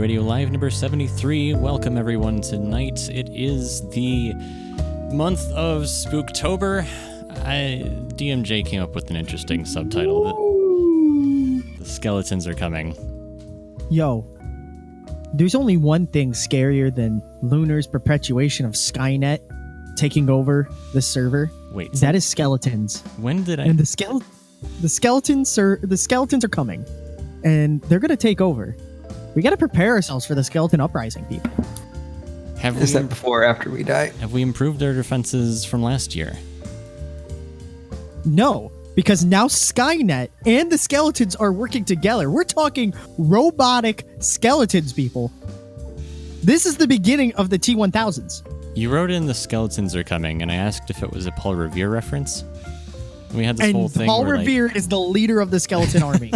Radio Live number 73. Welcome everyone tonight. It is the month of Spooktober. I, DMJ came up with an interesting subtitle. The, the skeletons are coming. Yo, there's only one thing scarier than Lunar's perpetuation of Skynet taking over the server. Wait, That is skeletons, when did I? and the skele- the skeletons are the skeletons are coming, and they're gonna take over. We gotta prepare ourselves for the skeleton uprising, people. have Is we, that before or after we die? have we improved our defenses from last year? No, because now Skynet and the skeletons are working together. We're talking robotic skeletons, people. This is the beginning of the T1000s. You wrote in the skeletons are coming, and I asked if it was a Paul Revere reference. We had this whole And thing. Paul where, like- Revere is the leader of the skeleton army.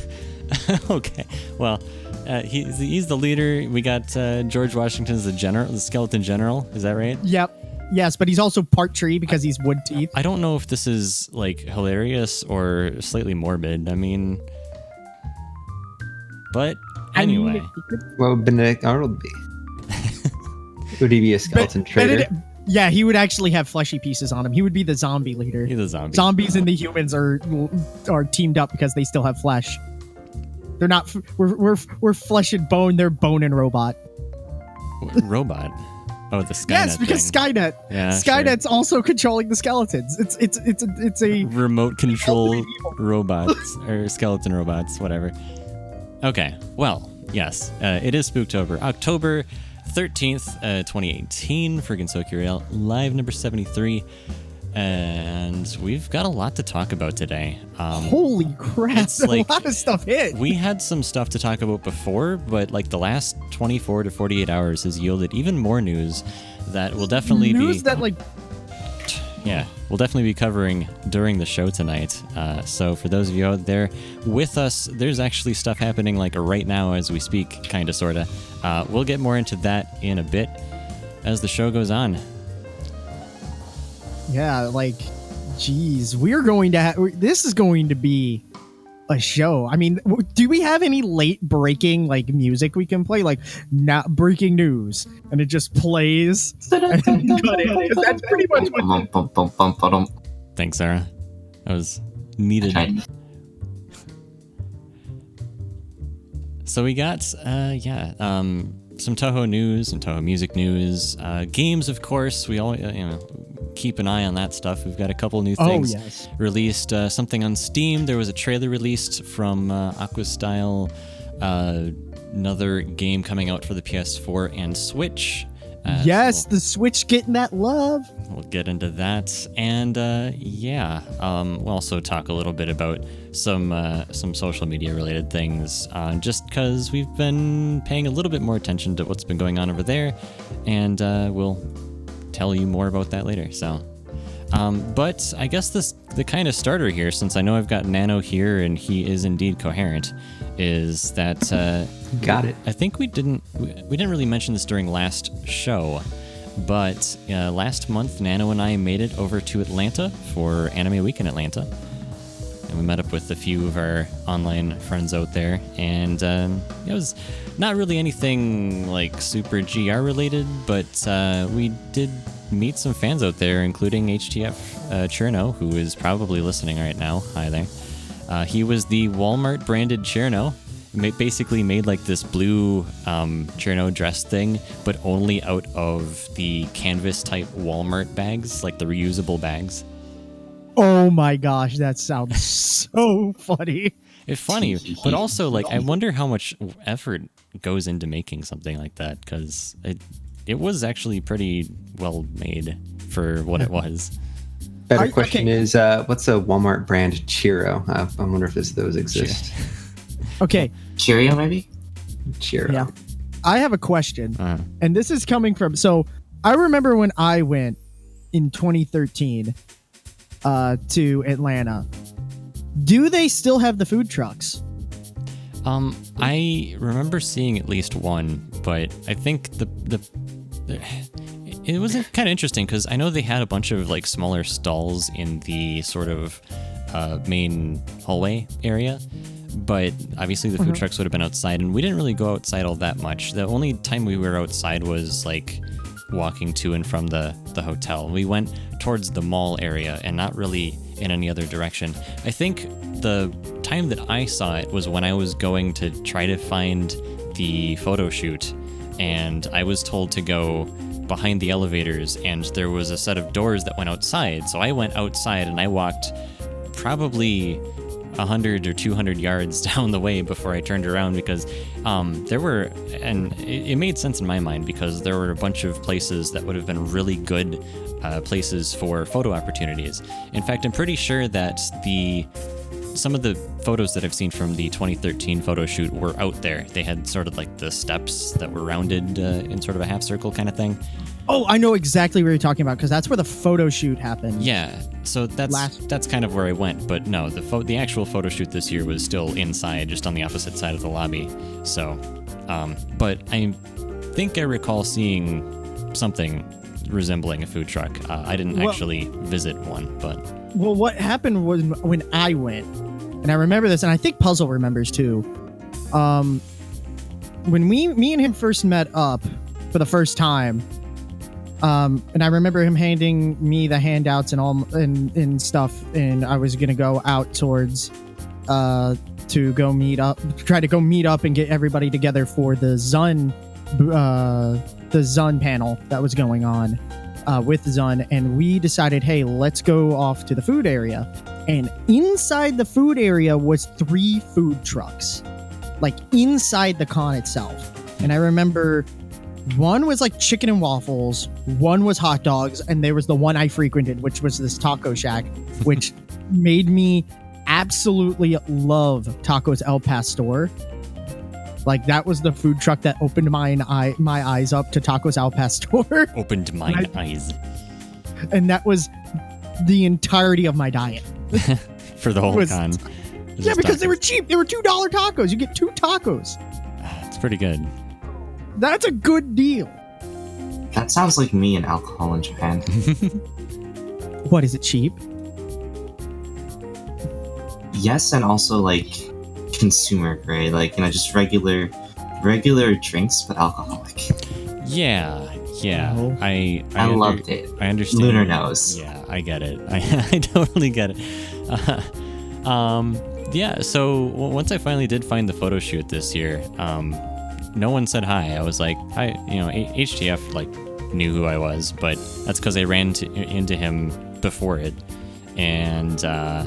okay. Well, uh, he's, he's the leader. We got uh, George Washington as the general, the skeleton general. Is that right? Yep. Yes, but he's also part tree because he's wood teeth. I don't know if this is like hilarious or slightly morbid. I mean, but I mean, anyway, he What would Benedict Arnold be? would he be a skeleton Ben- trader? Benedict- yeah, he would actually have fleshy pieces on him. He would be the zombie leader. he's a zombie. Zombies and the humans are are teamed up because they still have flesh. They're not. We're we're we're flesh and bone. They're bone and robot. Robot. Oh, the Skynet. yes, because thing. Skynet. Yeah, Skynet's also controlling the skeletons. It's it's it's a, it's a remote control robots or skeleton robots, whatever. Okay, well, yes, uh, it is Spooktober, October thirteenth, uh, twenty eighteen, for Gensokyo Radio Live number seventy three, and we've got a lot to talk about today. Um, holy crap. It's a lot of stuff hit. we had some stuff to talk about before, but like the last twenty four to forty eight hours has yielded even more news that will definitely News be that like yeah, we'll definitely be covering during the show tonight. Uh, so for those of you out there with us, there's actually stuff happening like right now as we speak, kind of, sorta. Uh, we'll get more into that in a bit as the show goes on. Yeah, like, geez, we're going to. Ha- this is going to be a show. I mean, w- do we have any late breaking like music we can play? Like not breaking news, and it just plays. and then cut it? 'Cause That's pretty much what. Thanks, Sarah. That was needed. So we got, uh, yeah, um, some Touhou news and Touhou music news. Uh, games, of course. We all, you know, keep an eye on that stuff. We've got a couple new Oh things yes. released. Uh, something on Steam. There was a trailer released from uh, Aquastyle. Uh, another game coming out for the PS4 and Switch. Uh, yes, so the Switch getting that love. we'll get into that, and uh, yeah, um, we'll also talk a little bit about some uh, some social media related things, uh, just because we've been paying a little bit more attention to what's been going on over there, and uh, we'll tell you more about that later. So. Um, but I guess this the kind of starter here, since I know I've got Nano here and he is indeed coherent, is that uh, Got it. I think we didn't we didn't really mention this during last show, but uh, last month Nano and I made it over to Atlanta for Anime Week in Atlanta, and we met up with a few of our online friends out there, and um, it was not really anything like super GR related, but uh, we did meet some fans out there, including HTF uh, Cirno, who is probably listening right now. Hi there. Uh, he was the Walmart branded Cirno. Basically made like this blue um, Cirno dress thing, but only out of the canvas type Walmart bags, like the reusable bags. Oh my gosh, that sounds so funny. It's funny, but also like I wonder how much effort goes into making something like that because it it was actually pretty well made for what it was. Better I- question okay. is, uh, what's a Walmart brand Chiro? Uh, I wonder if this, those exist. Okay, Cheerio, maybe. Cheerio. Yeah. I have a question, Uh, and this is coming from. So I remember when I went in 2013 uh, to Atlanta. Do they still have the food trucks? Um, I remember seeing at least one, but I think the the, the it was kind of interesting because I know they had a bunch of like smaller stalls in the sort of uh, main hallway area, but obviously the food trucks would have been outside, and we didn't really go outside all that much. The only time we were outside was like walking to and from the the hotel. We went towards the mall area and not really in any other direction. I think the time that I saw it was when I was going to try to find the photo shoot and I was told to go behind the elevators and there was a set of doors that went outside. So I went outside and I walked probably 100 or 200 yards down the way before I turned around because um, there were, and it, it made sense in my mind because there were a bunch of places that would have been really good uh, places for photo opportunities. In fact, I'm pretty sure that the some of the photos that I've seen from the 2013 photo shoot were out there. They had sort of like the steps that were rounded uh, in sort of a half circle kind of thing. Oh, I know exactly what you're talking about because that's where the photo shoot happened. Yeah, so that's Last- that's kind of where I went. But no, the pho- the actual photo shoot this year was still inside, just on the opposite side of the lobby. So, um, but I think I recall seeing something resembling a food truck. Uh, I didn't Well- actually visit one, but Well, what happened was when I went, and I remember this, and I think Puzzle remembers too. Um, when we, me and him first met up for the first time, um, and I remember him handing me the handouts and all and, and stuff, and I was gonna go out towards, uh, to go meet up, try to go meet up and get everybody together for the Zun, uh, the Zun panel that was going on uh, with Zun, and we decided, hey, let's go off to the food area. And inside the food area was three food trucks, like inside the con itself. And I remember one was like chicken and waffles, one was hot dogs, and there was the one I frequented, which was this taco shack, which made me absolutely love Tacos El Pastor. Like that was the food truck that opened my eye my eyes up to Tacos Al Pastor. opened my eyes and that was the entirety of my diet. for the whole Was- con. Yeah, because they were cheap. They were two dollar tacos. You get two tacos. It's pretty good. That's a good deal. That sounds like me and alcohol in Japan. What is it cheap? yes, and also like consumer grade, like you know, just regular, regular drinks, but alcoholic. Yeah, yeah. Oh. I I, under- loved it. I understand. Lunar knows. Yeah, I get it. I, I totally get it. Uh, um, yeah. So once I finally did find the photo shoot this year, um, no one said hi. I was like, hi, you know, HTF like knew who I was, but that's because I ran to, into him before it, and uh,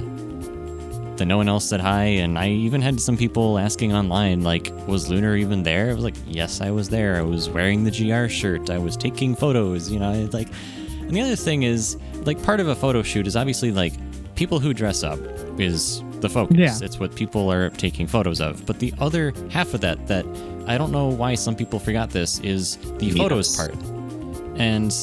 then no one else said hi. And I even had some people asking online, like, was Lunar even there? I was like, yes, I was there. I was wearing the GR shirt. I was taking photos. You know, like. And the other thing is, like, part of a photo shoot is obviously like people who dress up is the focus. Yeah. It's what people are taking photos of. But the other half of that, that I don't know why some people forgot this, is the Meetups. photos part. And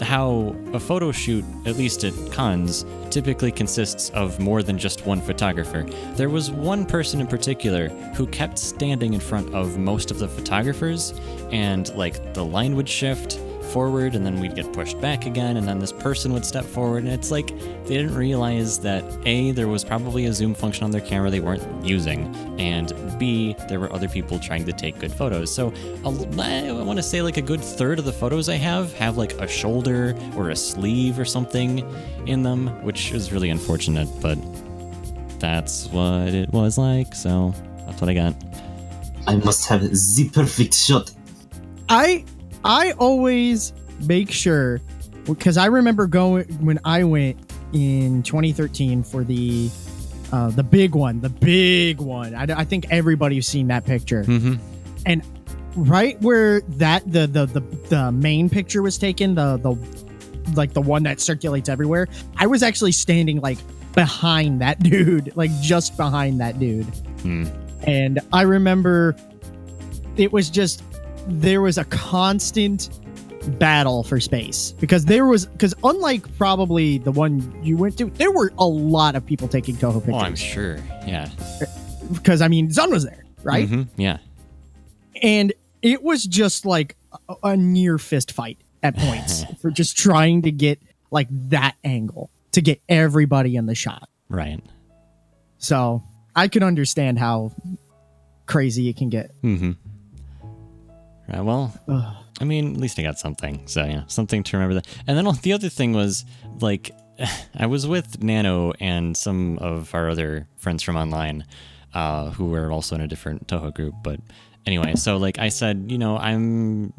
how a photo shoot, at least at cons, typically consists of more than just one photographer. There was one person in particular who kept standing in front of most of the photographers, and like the line would shift forward and then we'd get pushed back again and then this person would step forward and it's like they didn't realize that a there was probably a zoom function on their camera they weren't using and b there were other people trying to take good photos so I want to say like a good third of the photos i have have like a shoulder or a sleeve or something in them which is really unfortunate but that's what it was like so that's what i got I must have the perfect shot. I I always make sure because I remember going when I went in 2013 for the uh, the big one, the big one. I, I think everybody's seen that picture. mm-hmm Right where that the, the the the main picture was taken, the the like the one that circulates everywhere. I was actually standing like behind that dude, like just behind that dude. Hmm. And I remember it was just there was a constant battle for space because there was because unlike probably the one you went to, there were a lot of people taking Touhou pictures. oh i'm sure yeah Because I mean, Zun was there, right? Mhm, yeah And it was just like a, a near fist fight at points for just trying to get like that angle to get everybody in the shot. right So I can understand how crazy it can get. Mm-hmm. Right. Well, I mean, at least I got something. So yeah, something to remember that. And then the other thing was like, I was with Nano and some of our other friends from online, uh, who were also in a different Touhou group. But anyway, so like I said, you know, I'm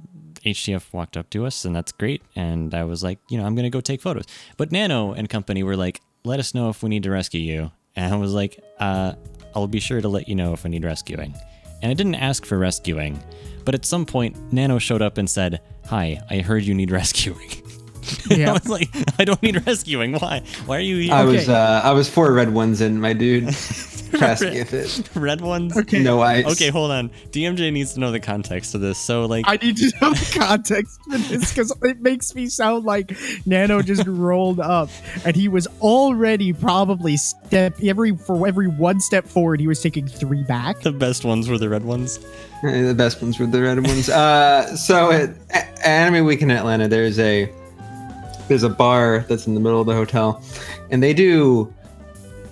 HTF walked up to us, and that's great. And I was like, you know, I'm gonna go take photos. But Nano and company were like, let us know if we need to rescue you. And I was like, uh, I'll be sure to let you know if I need rescuing. And I didn't ask for rescuing, but at some point, Nano showed up and said, Hi, I heard you need rescuing. I was like, I don't need rescuing. Why? Why are you here? I Okay. was uh, I was four red ones in, my dude. Fast if it. Red ones? Okay. No ice. Okay, hold on. DMJ needs to know the context of this. So, like, I need to know the context for this because it makes me sound like Nano just rolled up and he was already probably step every for every one step forward he was taking three back. the best ones were the red ones. Eh, The best ones were the red ones. Uh, so at A- Anime Week in Atlanta, there's a there's a bar that's in the middle of the hotel, and they do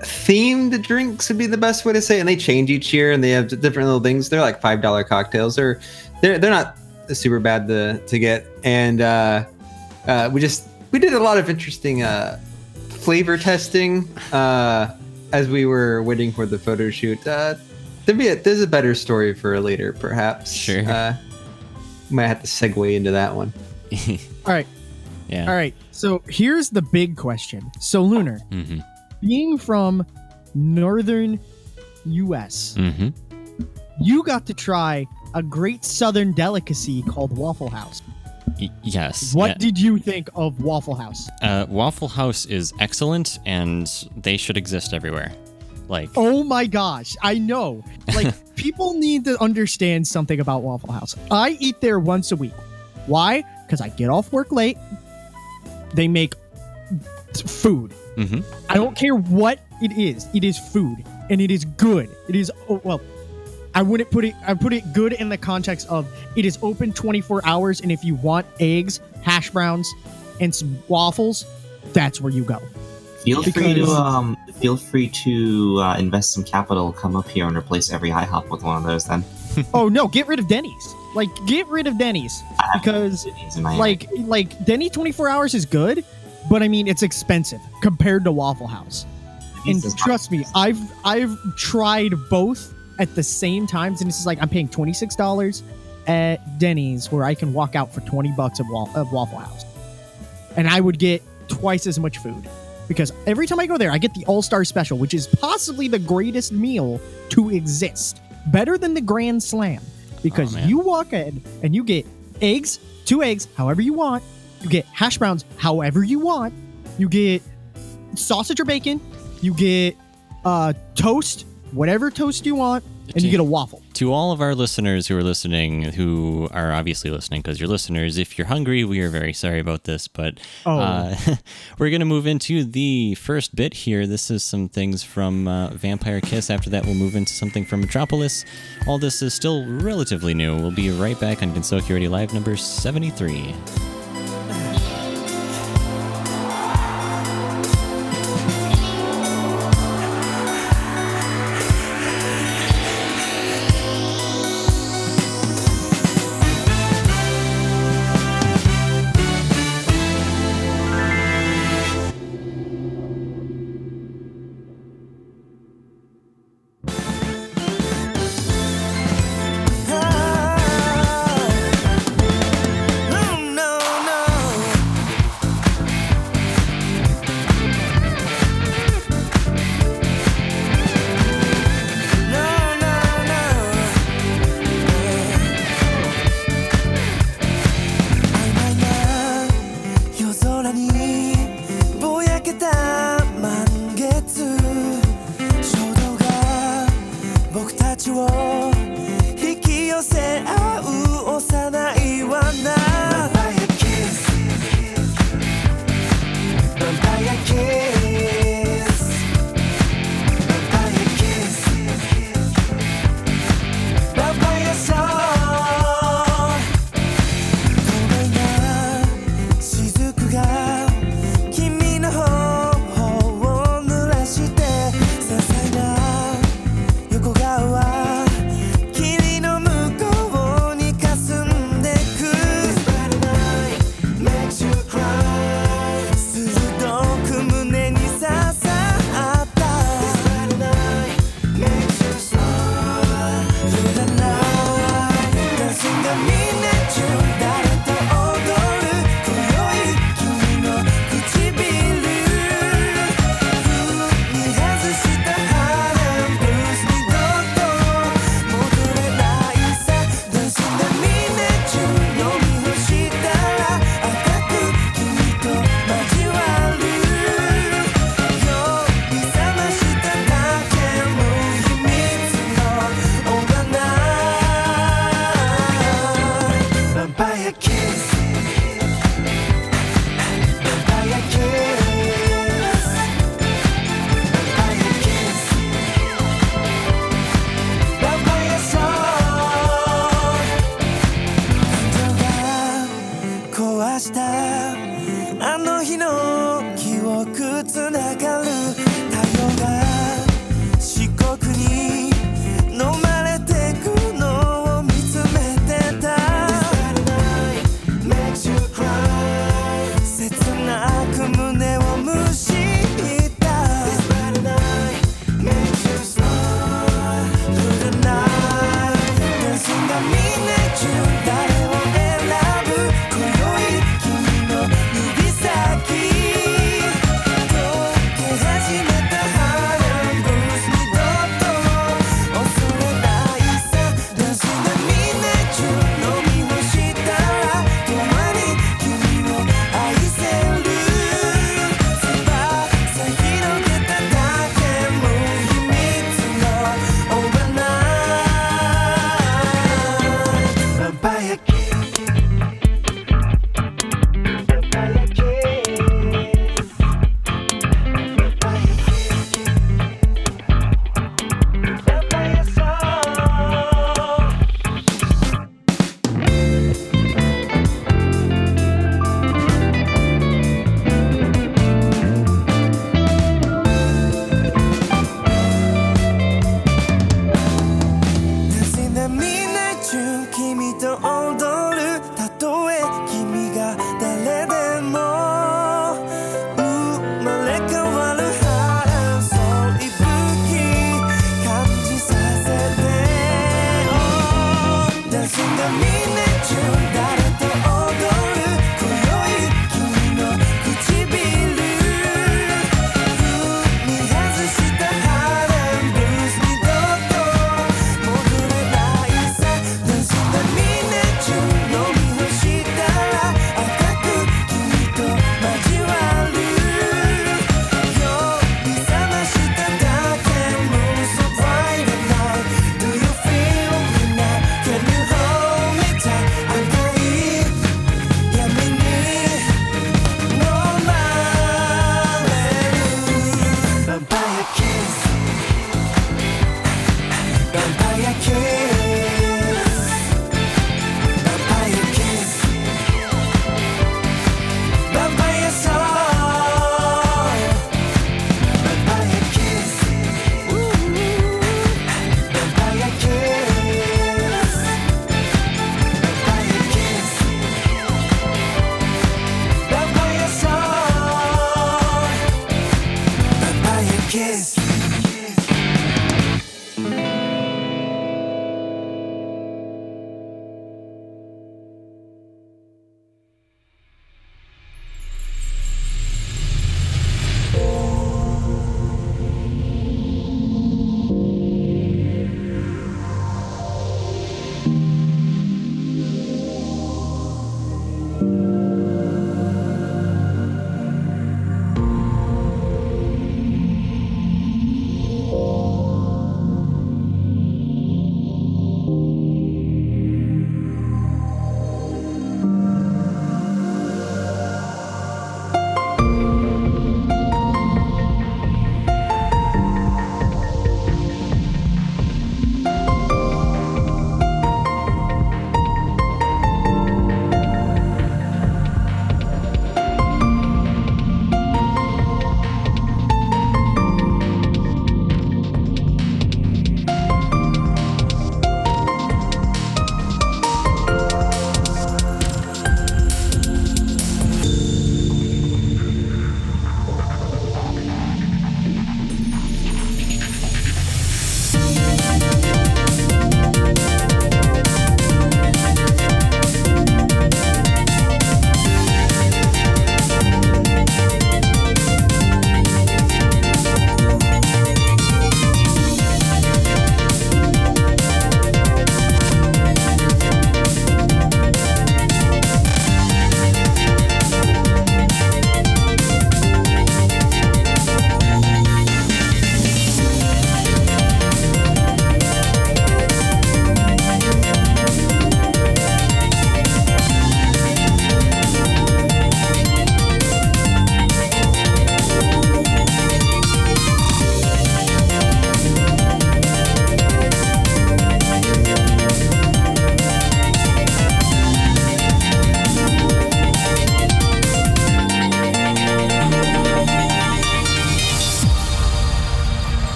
themed drinks would be the best way to say it. And they change each year, and they have different little things. They're like five dollar cocktails. They're they're they're not super bad to to get. And uh, uh, we just we did a lot of interesting uh, flavor testing uh, as we were waiting for the photo shoot. Uh, there'd be a, there's a better story for later, perhaps. Sure. Uh, might have to segue into that one. All right, yeah. all right. So here's the big question. So Lunar, Mm-hmm. being from northern U.S., Mm-hmm. you got to try a great southern delicacy called Waffle House. Y- yes. What yeah. did you think of Waffle House? uh, Waffle House is excellent, and they should exist everywhere. Like, Oh my gosh, I know. Like people need to understand something about Waffle House. I eat there once a week. Why? Because I get off work late. They make food. Mhm. I don't care what it is. It is food, and it is good. It is oh, well. I wouldn't put it. I put it good in the context of it is open 24 hours, and if you want eggs, hash browns, and some waffles, that's where you go. Feel free to um, feel free to uh, invest some capital, come up here and replace every IHOP with one of those. Then oh no, get rid of Denny's. Like get rid of Denny's because like like Denny 24 hours is good, but I mean it's expensive compared to Waffle House. And trust me, I've I've tried both at the same times, and this is like I'm paying twenty six dollars at Denny's where I can walk out for twenty bucks of, wa- of Waffle House, and I would get twice as much food because every time I go there, I get the All Star Special, which is possibly the greatest meal to exist, better than the Grand Slam, because Oh, you walk in and you get eggs, two eggs, however you want, you get hash browns, however you want, you get sausage or bacon, you get uh, toast, whatever toast you want, and you get a waffle. To all of our listeners who are listening, who are obviously listening because you're listeners, if you're hungry, we are very sorry about this, but Oh. uh, we're going to move into the first bit here. This is some things from uh, Vampire Kiss. After that, we'll move into something from Metropolis. All this is still relatively new. We'll be right back on Radio Live number 73.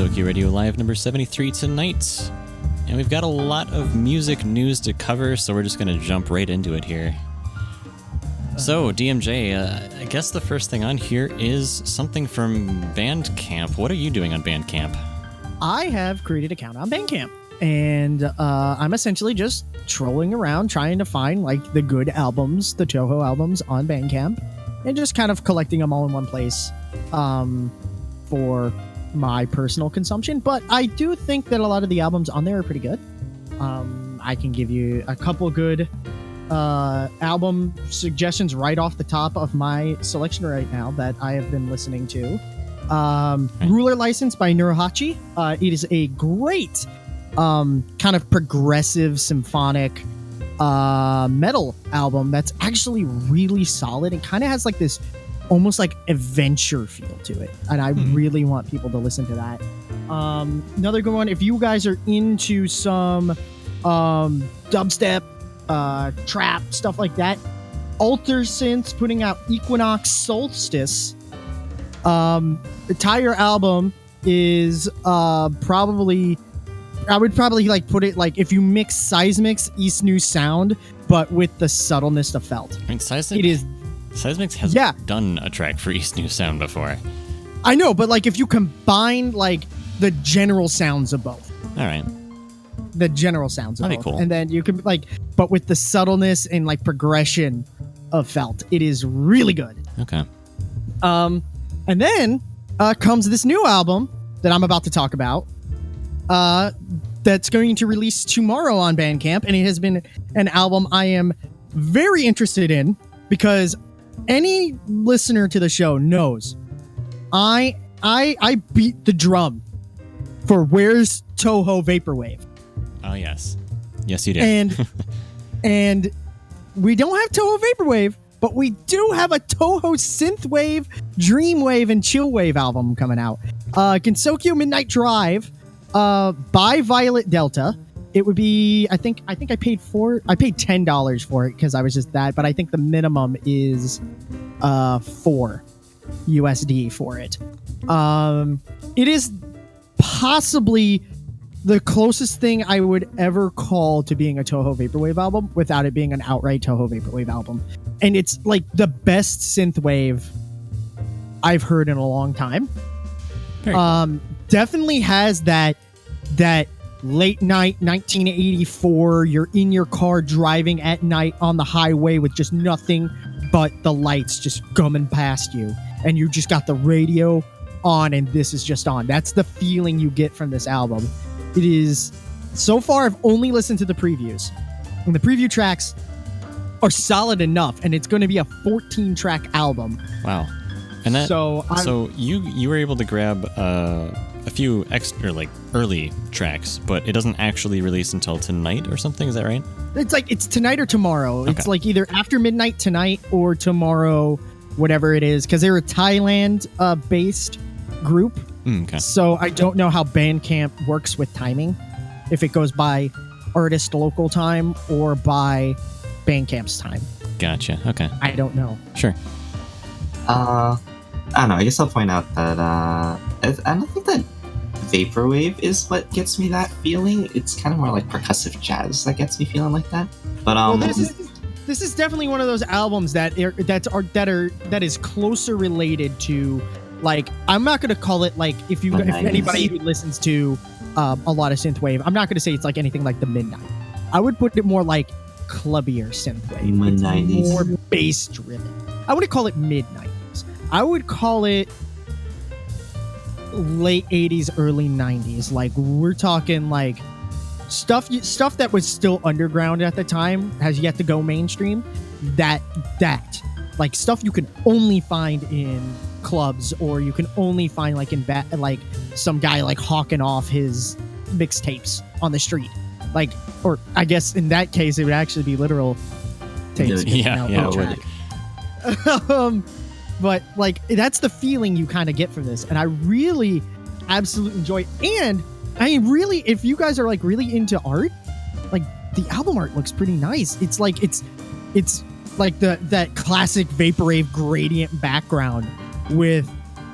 Gensokyo Radio Live number 73 tonight. And we've got a lot of music news to cover, so we're just going to jump right into it here. So, DMJ, uh, I guess the first thing on here is something from Bandcamp. What are you doing on Bandcamp? I have created an account on Bandcamp, and uh, I'm essentially just trolling around trying to find like the good albums, the Touhou albums on Bandcamp, and just kind of collecting them all in one place um, for my personal consumption. But I do think that a lot of the albums on there are pretty good. Um, I can give you a couple good uh, album suggestions right off the top of my selection right now that I have been listening to. Um. Ruler License by Nuruhachi. Uh, it is a great um, kind of progressive symphonic uh, metal album that's actually really solid and kind of has like this almost like adventure feel to it. And I Mhm. really want people to listen to that. Um, another good one, if you guys are into some um, dubstep, uh, trap, stuff like that, Alter Synths putting out Equinox Solstice. Um, the entire album is uh, probably, I would probably like put it like if you mix Seismic's EastNewSound, but with the subtleness of felt. I mean, Seismic, It is Seismic has Yeah. done a track for EastNewSound before. I know, but like if you combine like the general sounds of both, All right. the general sounds of That'd be both, cool. and then you can like, but with the subtleness and like progression of felt, it is really good. Okay. Um, and then uh, comes this new album that I'm about to talk about. Uh, that's going to release tomorrow on Bandcamp, and it has been an album I am very interested in because any listener to the show knows I I I beat the drum for where's Touhou Vaporwave Oh, yes. Yes, you did. and and we don't have Touhou Vaporwave, but we do have a Touhou Synthwave, Dreamwave, and Chillwave album coming out. Uh, Gensokyo Midnight Drive, uh, by Violet Delta. It would be, I think, I think I paid four, I paid ten dollars for it because I was just that, but I think the minimum is uh four USD for it. Um, it is possibly the closest thing I would ever call to being a Touhou Vaporwave album without it being an outright Touhou Vaporwave album. And it's like the best synthwave I've heard in a long time. Very cool. Um definitely has that that late night 1984 you're in your car driving at night on the highway with just nothing but the lights just gumming past you and you just got the radio on and this is just on. That's the feeling you get from this album. It is so far I've only listened to the previews. And the preview tracks are solid enough and it's going to be a 14 track album. wow. And that. so I'm, So you you were able to grab uh, a few extra like early tracks, but it doesn't actually release until tonight or something. Is that right? it's like it's tonight or tomorrow. It's like either after midnight tonight or tomorrow whatever it is cuz they're a Thailand uh, based group. Mm, okay. So I don't know how Bandcamp works with timing, if it goes by artist local time or by Bandcamp's time. Gotcha. Okay. I don't know. Sure. Uh, I don't know. I guess I'll point out that uh, I, I don't think that vaporwave is what gets me that feeling. It's kind of more like percussive jazz that gets me feeling like that. But well, um, this is this is definitely one of those albums that are, that are that are that is closer related to like I'm not gonna call it like if you if anybody who listens to um, a lot of synthwave, I'm not gonna say it's like anything like the Midnight. I would put it more like clubbier synthwave. It's 90s. more bass driven. I wouldn't call it midnight. I would call it late 80s, early 90s. Like we're talking like stuff stuff that was still underground at the time has yet to go mainstream. That that like stuff you can only find in clubs or you can only find like in ba- like some guy like hawking off his mixtapes on the street. Like or I guess in that case it would actually be literal tapes. Yeah, yeah, um, but like that's the feeling you kind of get from this, and I really, absolutely enjoy. It. And I mean really, if you guys are like really into art, like the album art looks pretty nice. It's like it's, it's like the that classic vaporwave gradient background with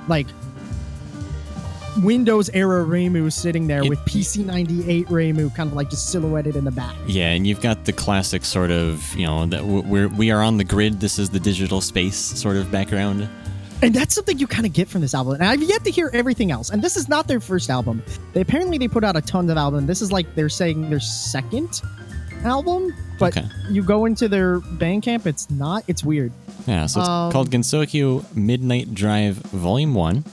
like Windows era Reimu sitting there It- with PC98 Reimu kind of like just silhouetted in the back. Yeah, and you've got the classic sort of, you know, that we're we are on the grid. This is the digital space sort of background. And that's something you kind of get from this album. And I've yet to hear everything else. And this is not their first album. They apparently they put out a ton of albums. This is like they're saying their second album, but Okay. you go into their Bandcamp, it's not. It's weird. Yeah, so it's Um, called Gensokyo Midnight Drive Volume 1.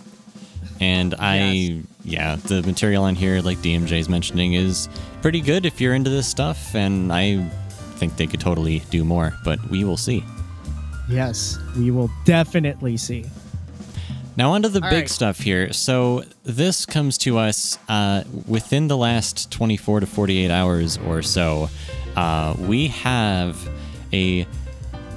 And I, Yes. yeah, the material on here, like DMJ is mentioning, is pretty good if you're into this stuff. And I think they could totally do more, but we will see. Yes, we will definitely see. Now, onto the All big right. stuff here. So, this comes to us uh, within the last 24 to 48 hours or so. Uh, we have a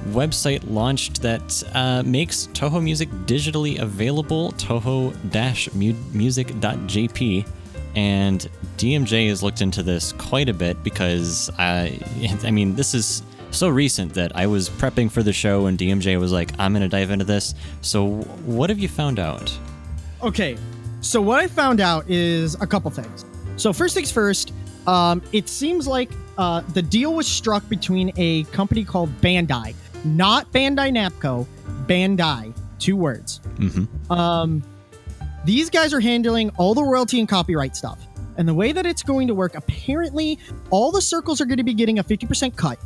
website launched that uh, makes Touhou Music digitally available, toho-music.jp. And DMJ has looked into this quite a bit because, I, I mean, this is so recent that I was prepping for the show and DMJ was like, I'm going to dive into this. So, what have you found out? Okay, so what I found out is a couple things. So first things first, um, it seems like uh, the deal was struck between a company called Bandai, not Bandai Namco, Bandai, two words. Mm-hmm. Um, these guys are handling all the royalty and copyright stuff. And the way that it's going to work, apparently, all the circles are going to be getting a 50% cut.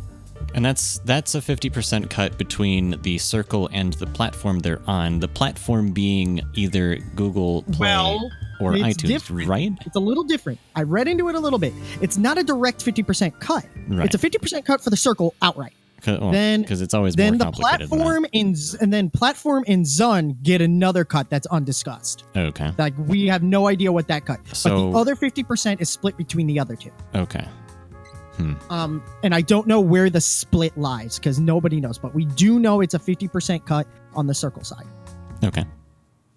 And that's that's a 50% cut between the circle and the platform they're on. The platform being either Google Play Well, or iTunes, different. right? It's a little different. I read into it a little bit. It's not a direct 50% cut. Right. It's a 50% cut for the circle outright. Then- because it's always then more the platform and and then platform and Zun get another cut that's undiscussed. Okay. Like we have no idea what that cut. but So- the other 50% is split between the other two. Okay. Um, and I don't know where the split lies because nobody knows, but we do know it's a 50% cut on the circle side. Okay.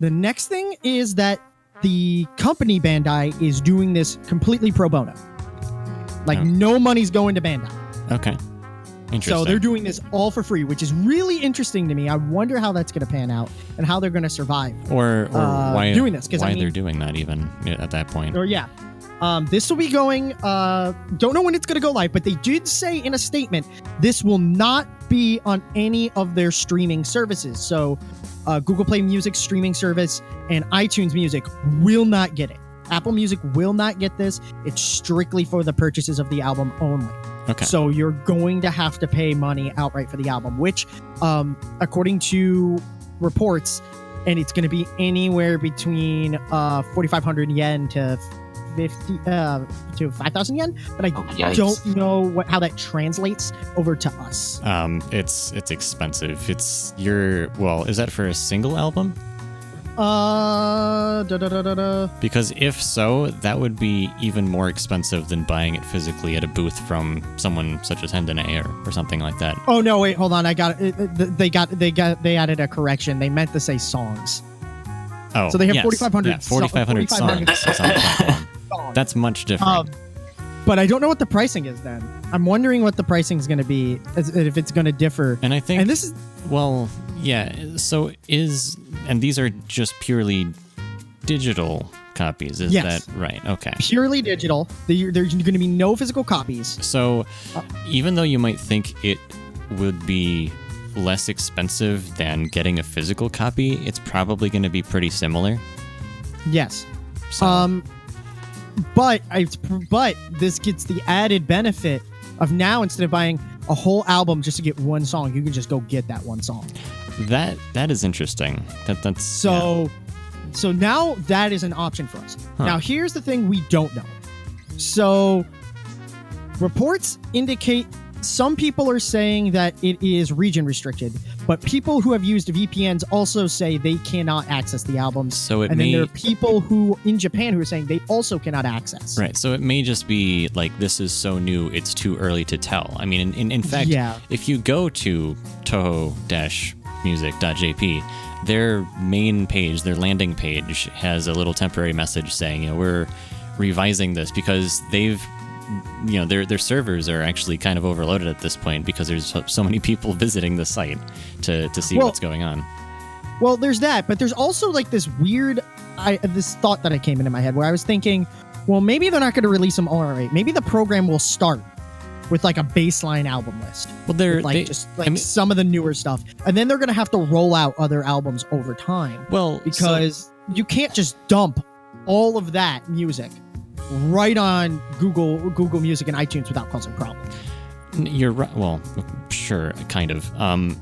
The next thing is that the company Bandai is doing this completely pro bono. Like Oh. no money's going to Bandai. Okay. So they're doing this all for free, which is really interesting to me. I wonder how that's going to pan out and how they're going to survive. or or uh, why doing this, 'cause why I mean- they're doing that even at that point. Or yeah. Um, this will be going. Uh, don't know when it's going to go live, but they did say in a statement this will not be on any of their streaming services. So, uh, Google Play Music streaming service and iTunes Music will not get it. Apple Music will not get this. It's strictly for the purchases of the album only. Okay. So you're going to have to pay money outright for the album, which, um, according to reports, and it's going to be anywhere between uh 4,500 yen to 50 uh to 5,000 yen. But I Oh, don't know what how that translates over to us. um, it's it's expensive. It's your well, is that for a single album? Uh, da, da, da. Because if so, that would be even more expensive than buying it physically at a booth from someone such as Hendane or, or something like that. Oh no! Wait, hold on. I got it. it- it- They got they got they added a correction. They meant to say songs. Oh, So they have yes. 4,500 Yeah, 4,500 so- songs 4,500 on the platform. Songs. That's much different. Um, but I don't know what the pricing is. Then I'm wondering what the pricing is going to be, if it's going to differ. and I think And this is Well, yeah. So is and these are just purely digital copies. Is Yes. that right? Okay. purely digital. There's going to be no physical copies. So Uh, even though you might think it would be less expensive than getting a physical copy, it's probably going to be pretty similar. Yes. So Um, but I but this gets the added benefit of now instead of buying a whole album just to get one song, you can just go get that one song. That that is interesting. That that's So so now that is an option for us. Huh. Now here's the thing we don't know. So reports indicate some people are saying that it is region restricted, but people who have used VPNs also say they cannot access the albums. So it and then there are people who in Japan who are saying they also cannot access. Right. So it may just be like this is so new, it's too early to tell. I mean, in, in, in fact, Yeah. if you go to toho-music.jp, their main page, their landing page, has a little temporary message saying, you know, we're revising this because they've you know their their servers are actually kind of overloaded at this point because there's so- so many people visiting the site to to see Well, what's going on. Well, there's that, but there's also like this weird, I this thought that I came into my head where I was thinking, well, maybe they're not going to release them all right. Maybe the program will start with like a baseline album list, Well, they're with, like they, just like I mean- some of the newer stuff, and then they're to have to roll out other albums over time well so- because you can't just dump all of that music right on Google Google Music and iTunes without causing problems. You're right. Well, sure, kind of. Um,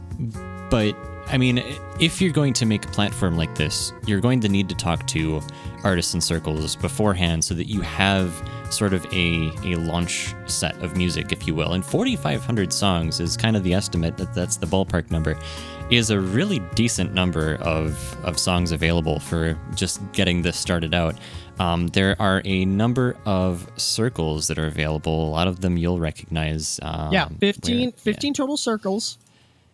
but I mean, if you're going to make a platform like this, you're going to need to talk to artists and circles beforehand so that you have sort of a, a launch set of music, if you will. And 4,500 songs is kind of the estimate that that's the ballpark number. Is a really decent number of, of songs available for just getting this started out. Um, there are a number of circles that are available. A lot of them you'll recognize. Um, yeah, 15, where- 15 total circles.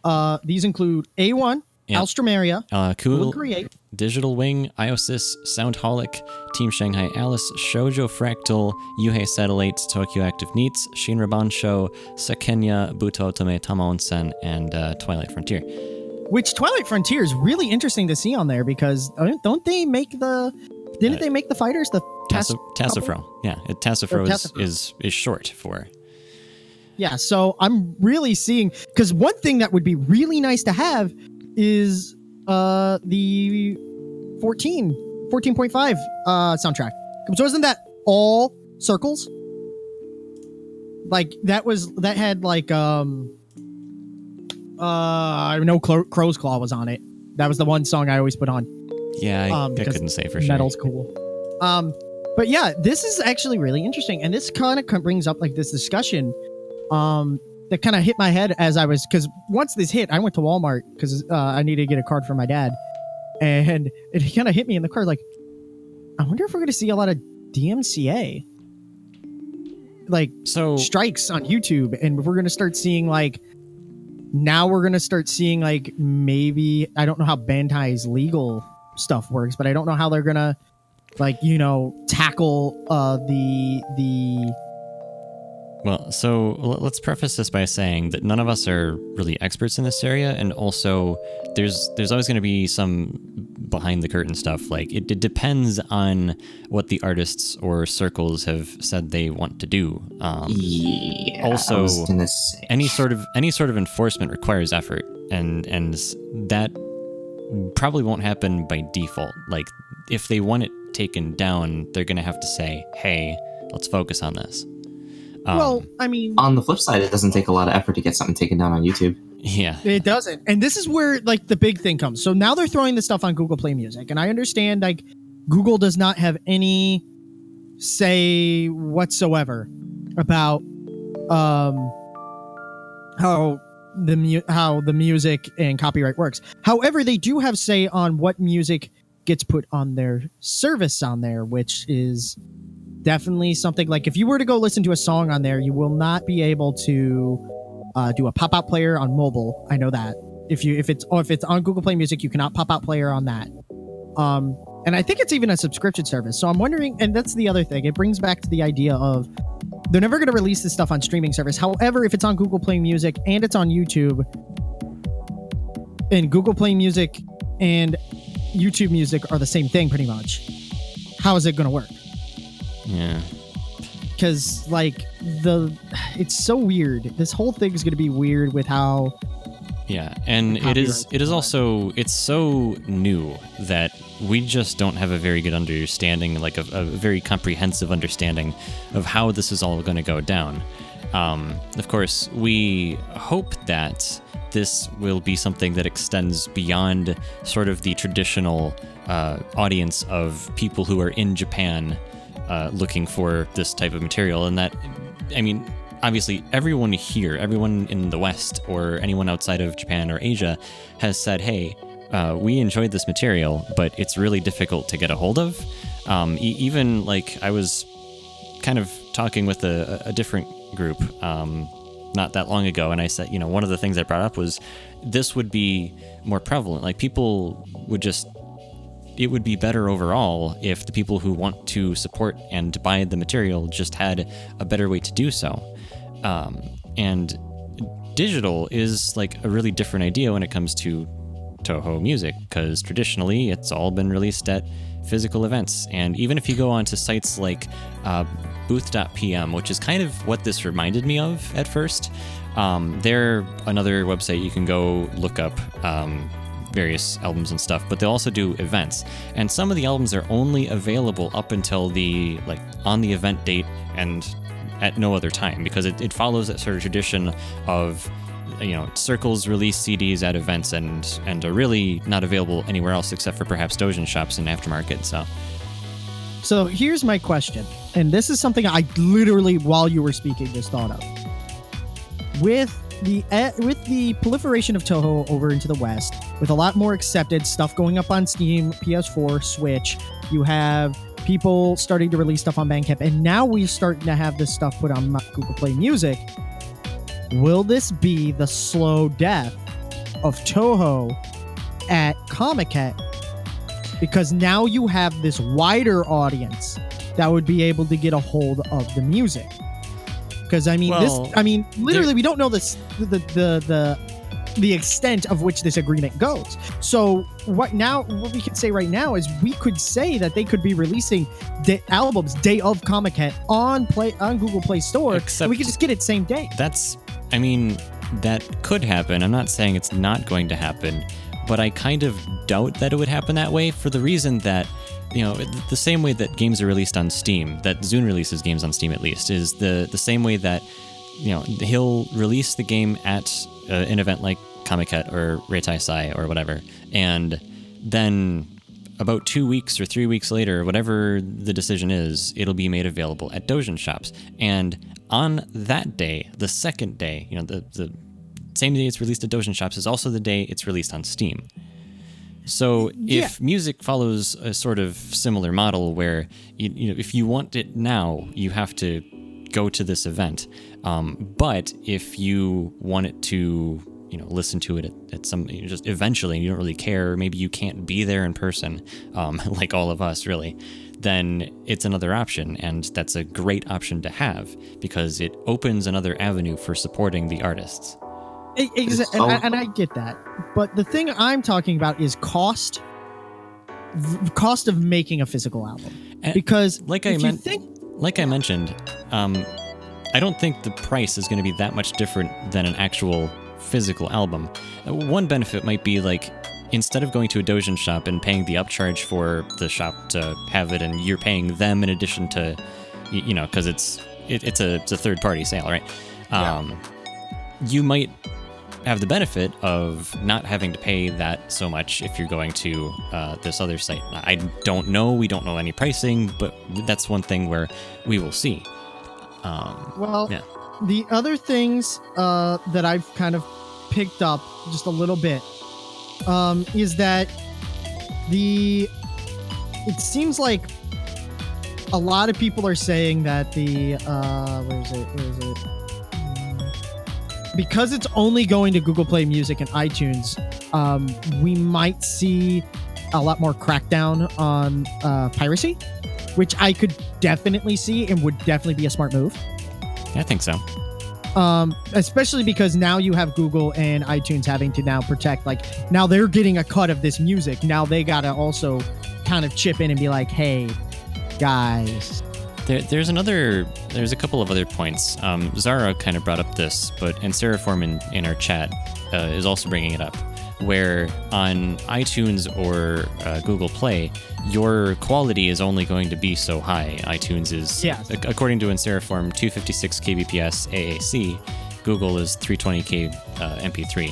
Uh, these include A1, Yeah. Alstroemeria. Uh, Cool cool. Create, Digital Wing, IOSYS, Soundholic, Team Shanghai Alice, Shoujo Fractal, Yuhei Satellites, Tokyo Active NEETs, Shinra Bansho, Sakenya, Buto Otome Tamaonsen, and uh, Twilight Frontier. which Twilight Frontier is really interesting to see on there because don't- don't they make the didn't Uh, they make the fighters the Tasso- Tass- Tasofro. Yeah, Tasofro is, is, is short for. Yeah, so I'm really seeing because one thing that would be really nice to have is uh the 14 14.5 uh soundtrack. So isn't that all circles? Like that was that had like um uh I know Cro- Crow's Claw was on it. That was the one song I always put on. Yeah, I, Um, I couldn't say for sure. Metal's cool. Um, but yeah, this is actually really interesting, and this kind of brings up like this discussion, um, that kind of hit my head as I was because once this hit, I went to Walmart because uh, I needed to get a card for my dad, and it kind of hit me in the car like, I wonder if we're going to see a lot of DMCA, like So, strikes on YouTube, and we're going to start seeing like. Now we're gonna start seeing like maybe I don't know how Bandai's legal stuff works, but I don't know how they're gonna like you know tackle uh the the Well, so let's preface this by saying that none of us are really experts in this area, and also there's there's always going to be some behind the curtain stuff. Like it, it depends on what the artists or circles have said they want to do. Um, Yeah. Also, I was gonna say. any sort of any sort of enforcement requires effort, and and that probably won't happen by default. Like if they want it taken down, they're going to have to say, "Hey, let's focus on this." Um, well I mean On the flip side, it doesn't take a lot of effort to get something taken down on YouTube. yeah, It doesn't. And this is where like the big thing comes. So now they're throwing this stuff on Google Play Music. And I understand like Google does not have any say whatsoever about um how the mu- how the music and copyright works. However, they do have say on what music gets put on their service on there, which is definitely something like if you were to go listen to a song on there, you will not be able to uh, do a pop-out player on mobile. I know that. If you if it's or if it's on Google Play Music, you cannot pop out player on that. Um, and I think it's even a subscription service. So I'm wondering, and that's the other thing. It brings back to the idea of they're never going to release this stuff on streaming service. However, if it's on Google Play Music and it's on YouTube, and Google Play Music and YouTube Music are the same thing pretty much. How is it going to work? Yeah. because like the it's so weird this whole thing is going to be weird with how Yeah, and it is. It is also it's so new that we just don't have a very good understanding, like a, a very comprehensive understanding of how this is all going to go down. Um, of course, we hope that this will be something that extends beyond sort of the traditional uh, audience of people who are in Japan uh, looking for this type of material, and that I mean, obviously, everyone here, everyone in the West, or anyone outside of Japan or Asia, has said, "Hey, uh, we enjoyed this material, but it's really difficult to get a hold of." Um, e- even like I was kind of talking with a, a different group um, not that long ago, and I said, you know, one of the things I brought up was this would be more prevalent. Like people would just it would be better overall if the people who want to support and buy the material just had a better way to do so. Um, and digital is like a really different idea when it comes to Touhou Music because traditionally it's all been released at physical events. And even if you go onto sites like uh, booth.pm, which is kind of what this reminded me of at first, um, they're another website you can go look up. Um, various albums and stuff but they'll also do events and some of the albums are only available up until the like on the event date and at no other time because it, it follows that sort of tradition of you know circles release cds at events and and are really not available anywhere else except for perhaps dojin shops and aftermarket so So here's my question, and this is something I literally, while you were speaking, just thought of. With the eh, with the proliferation of Touhou over into the West, with a lot more accepted stuff going up on Steam, PS4, Switch, you have people starting to release stuff on Bandcamp, and now we're starting to have this stuff put on Google Play Music. Will this be the slow death of Touhou at Comiket because now you have this wider audience that would be able to get a hold of the music. Because I mean, Well, this. I mean, literally, we don't know this the the the the extent of which this agreement goes. So what now? What we can say right now is we could say that they could be releasing the albums day of Comic Con on play on Google Play Store. and Except- we could just get it same day. that's i mean that could happen i'm not saying it's not going to happen but i kind of doubt that it would happen that way for the reason that you know the same way that games are released on steam that zun releases games on steam at least is the the same way that you know he'll release the game at uh, an event like comiket or reitaisai or whatever and then about two weeks or three weeks later, whatever the decision is, it'll be made available at Dojin shops. And on that day, the second day, you know, the, the same day it's released at Dojin shops is also the day it's released on Steam. So if music follows a sort of similar model where you, you know if you want it now, you have to go to this event. Um, but if you want it to you know listen to it at, at some you know, just eventually you don't really care maybe you can't be there in person um, like all of us really then it's another option. And that's a great option to have because it opens another avenue for supporting the artists exa- It's and, I, all- and I get that, but the thing I'm talking about is cost. v- Cost of making a physical album, And because like I if you meant- think like I mentioned, um, I don't think the price is going to be that much different than an actual physical album. Uh, One benefit might be like instead of going to a Dojin shop and paying the upcharge for the shop to have it, and you're paying them in addition to, you know, because it's it, it's a it's a third party sale, right? Um, you might have the benefit of not having to pay that so much if you're going to uh, this other site. I don't know. We don't know any pricing, but that's one thing where we will see. Um, Well, Yeah. the other things uh, that I've kind of picked up just a little bit um, is that the it seems like a lot of people are saying that the uh, where is it? Where is it? Because it's only going to Google Play Music and iTunes, um, we might see a lot more crackdown on uh, piracy, which I could definitely see and would definitely be a smart move I think so. um especially because now you have google and itunes having to now protect like now they're getting a cut of this music now they gotta also kind of chip in and be like hey guys There, there's another. There's a couple of other points. Um, Zara kind of brought up this, but and Seraphorm in, in our chat uh, is also bringing it up, where on iTunes or uh, Google Play, your quality is only going to be so high. iTunes is, Yes. ac- according to Seraphorm, 256 kbps AAC. Google is 320k uh, MP3,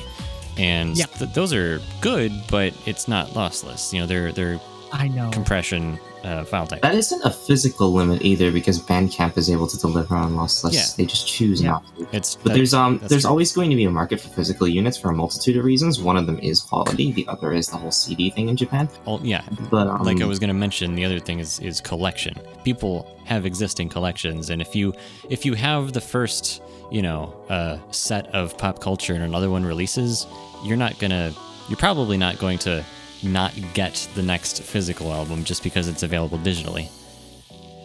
and Yeah. th- those are good, but it's not lossless. You know, they're they're i know compression uh, file type. That isn't a physical limit either, because Bandcamp is able to deliver on lossless. Yeah. They just choose Yeah. not to. It's But that- there's um there's true. always going to be a market for physical units for a multitude of reasons. One of them is quality. The other is the whole CD thing in Japan. Oh, yeah, But um, like I was going to mention, the other thing is is collection. People have existing collections, and if you if you have the first you know uh, set of pop culture and another one releases, you're not gonna you're probably not going to not get the next physical album just because it's available digitally.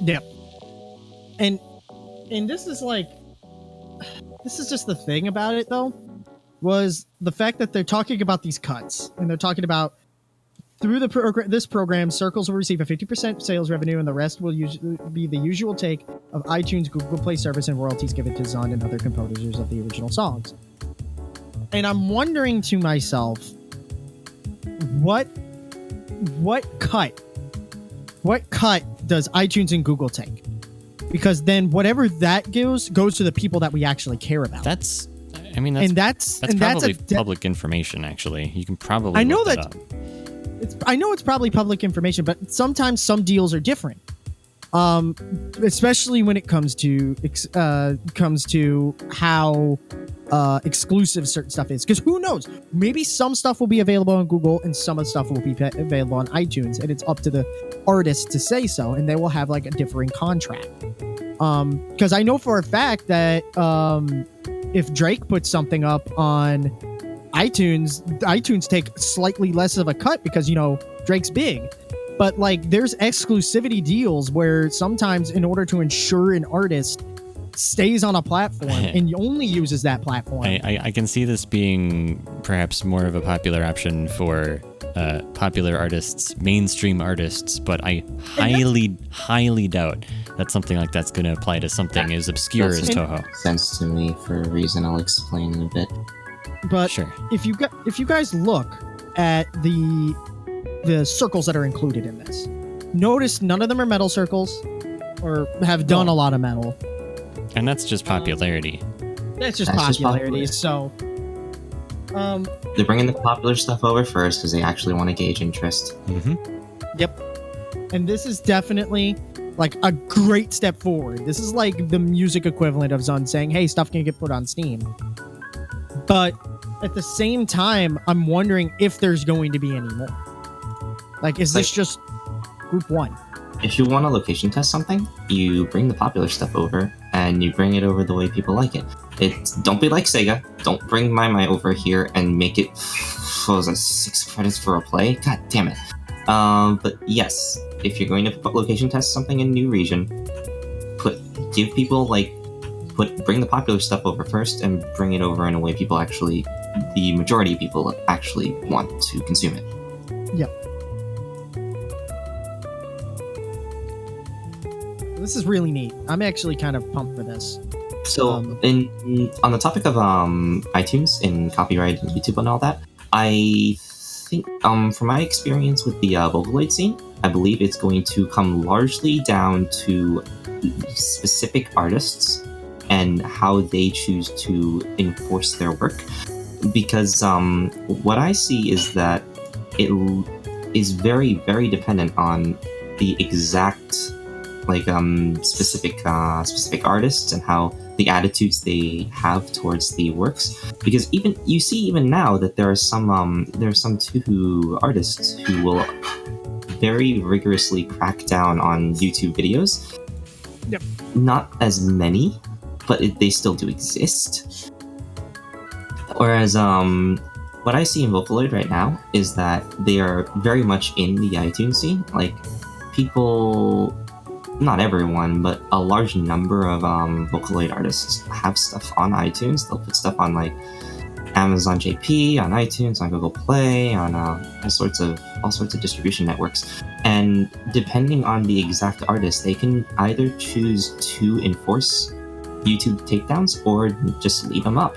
Yep. And and this is like this is just the thing about it though was the fact that they're talking about these cuts and they're talking about through the program this program circles will receive a 50% sales revenue and the rest will usually be the usual take of itunes google play service and royalties given to zond and other composers of the original songs and i'm wondering to myself what what cut what cut does itunes and google take because then whatever that goes goes to the people that we actually care about That's, I mean, that's and that's that's and probably that's a public information. Actually, you can probably. I know that- up. it's I know it's probably public information, but sometimes some deals are different. Um, especially when it comes to uh comes to how uh exclusive certain stuff is. Because who knows? Maybe some stuff will be available on Google and some of the stuff will be available on iTunes, and it's up to the artist to say so, and they will have like a differing contract. Um, because I know for a fact that um, if Drake puts something up on iTunes, iTunes take slightly less of a cut because you know Drake's big. But like there's exclusivity deals where sometimes in order to ensure an artist stays on a platform and only uses that platform. I, I, I can see this being perhaps more of a popular option for uh, popular artists, mainstream artists, but I highly, highly doubt that something like that's going to apply to something as obscure as That's- Touhou. Sense to me for a reason I'll explain in a bit. but Sure. if you got if you guys look at the the circles that are included in this, notice none of them are metal circles or have done a lot of metal. And that's just popularity. That's just That's just popularity. so um They're bringing the popular stuff over first because they actually want to gauge interest. Mm-hmm. yep. and this is definitely like a great step forward. This is like the music equivalent of Zun saying, "Hey, stuff can get put on Steam." But at the same time, I'm wondering if there's going to be any more. Like, is this just group one? If you want to location test something, you bring the popular stuff over and you bring it over the way people like it. It's don't be like Sega. Don't bring my my over here and make it what was that six credits for a play? God damn it. Um, but yes, if you're going to put location test something in new region, put give people like put bring the popular stuff over first and bring it over in a way people actually the majority of people actually want to consume it. This is really neat. I'm actually kind of pumped for this. So, Um, in on the topic of um, iTunes and copyright and YouTube and all that, I think um, from my experience with the uh, Vocaloid scene, I believe it's going to come largely down to specific artists and how they choose to enforce their work. Because um, what I see is that it l- is very, very dependent on the exact like um specific uh specific artists and how the attitudes they have towards the works. Because even you see even now that there are some um there are some two artists who will very rigorously crack down on youtube videos. Yep. not as many but it, they still do exist. Whereas um what i see in vocaloid right now is that they are very much in the itunes scene. Like people not everyone, but a large number of um, Vocaloid artists have stuff on iTunes. They'll put stuff on like Amazon JP, on iTunes, on Google Play, on uh, all sorts of all sorts of distribution networks. And depending on the exact artist, they can either choose to enforce YouTube takedowns or just leave them up.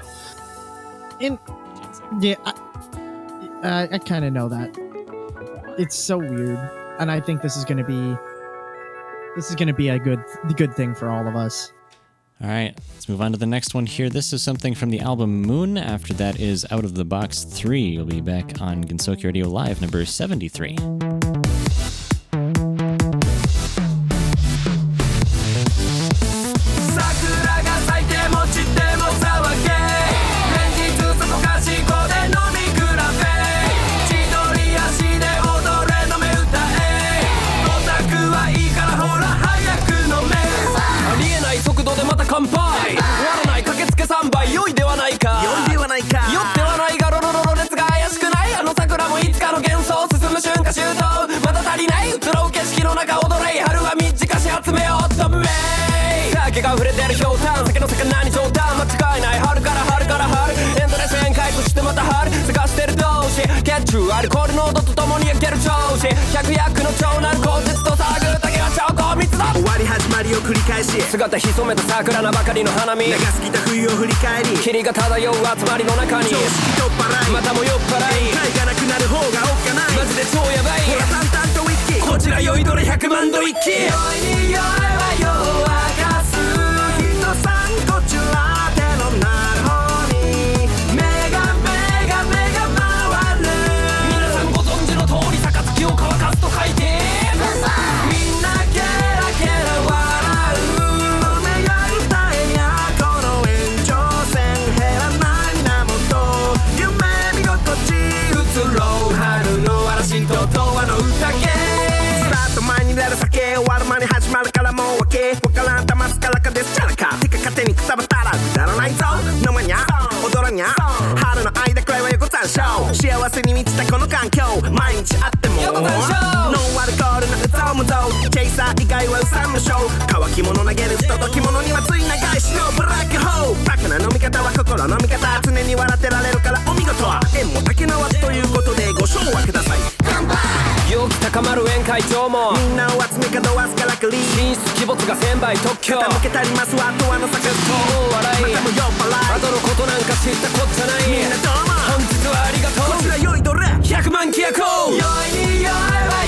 And yeah, I, I, I kind of know that. It's so weird, and I think this is going to be this is going to be a good good thing for all of us. All right, let's move on to the next one here. This is something from the album Moon. After that is Out of the Box 3. You'll be back on Gensokyo Radio Live, number 73. が溢れてるひょ酒の魚に冗談間違いない春から春から春エンドレス宴会そしてまた春探してる同士血中アルコール濃度と共に焼ける調子。百薬の長男鋼鉄と探るだけが証拠密だ終わり始まりを繰り返し姿潜めた桜名ばかりの花見。長すぎた冬を振り返り。霧が漂う集まりの中に。常識取っ払い。またも酔っ払い。会がなくなる方がおっかない。マジで超ヤバい。ほら淡々とウィッキー。こちら酔いどれ100万度一気酔いに酔えばせに満ちたこの環境毎日あってもノンアルコールのうぞむぞチェイサー以外はうさんのショー。乾き物投げる不届き者にはつい長いしのブラックホー。ルバカな飲み方は心の味方。常に笑ってられるからお見事。縁会場も。みんなを集め角わずからくり。品質鬼没が1000倍特許。傾けたりますわとあの酒大笑い。またも酔っ払い。後のことなんか知ったこっちゃない。みんなどうも。本日はありがとう。こちら酔いどれ。100万規約を。酔いに酔え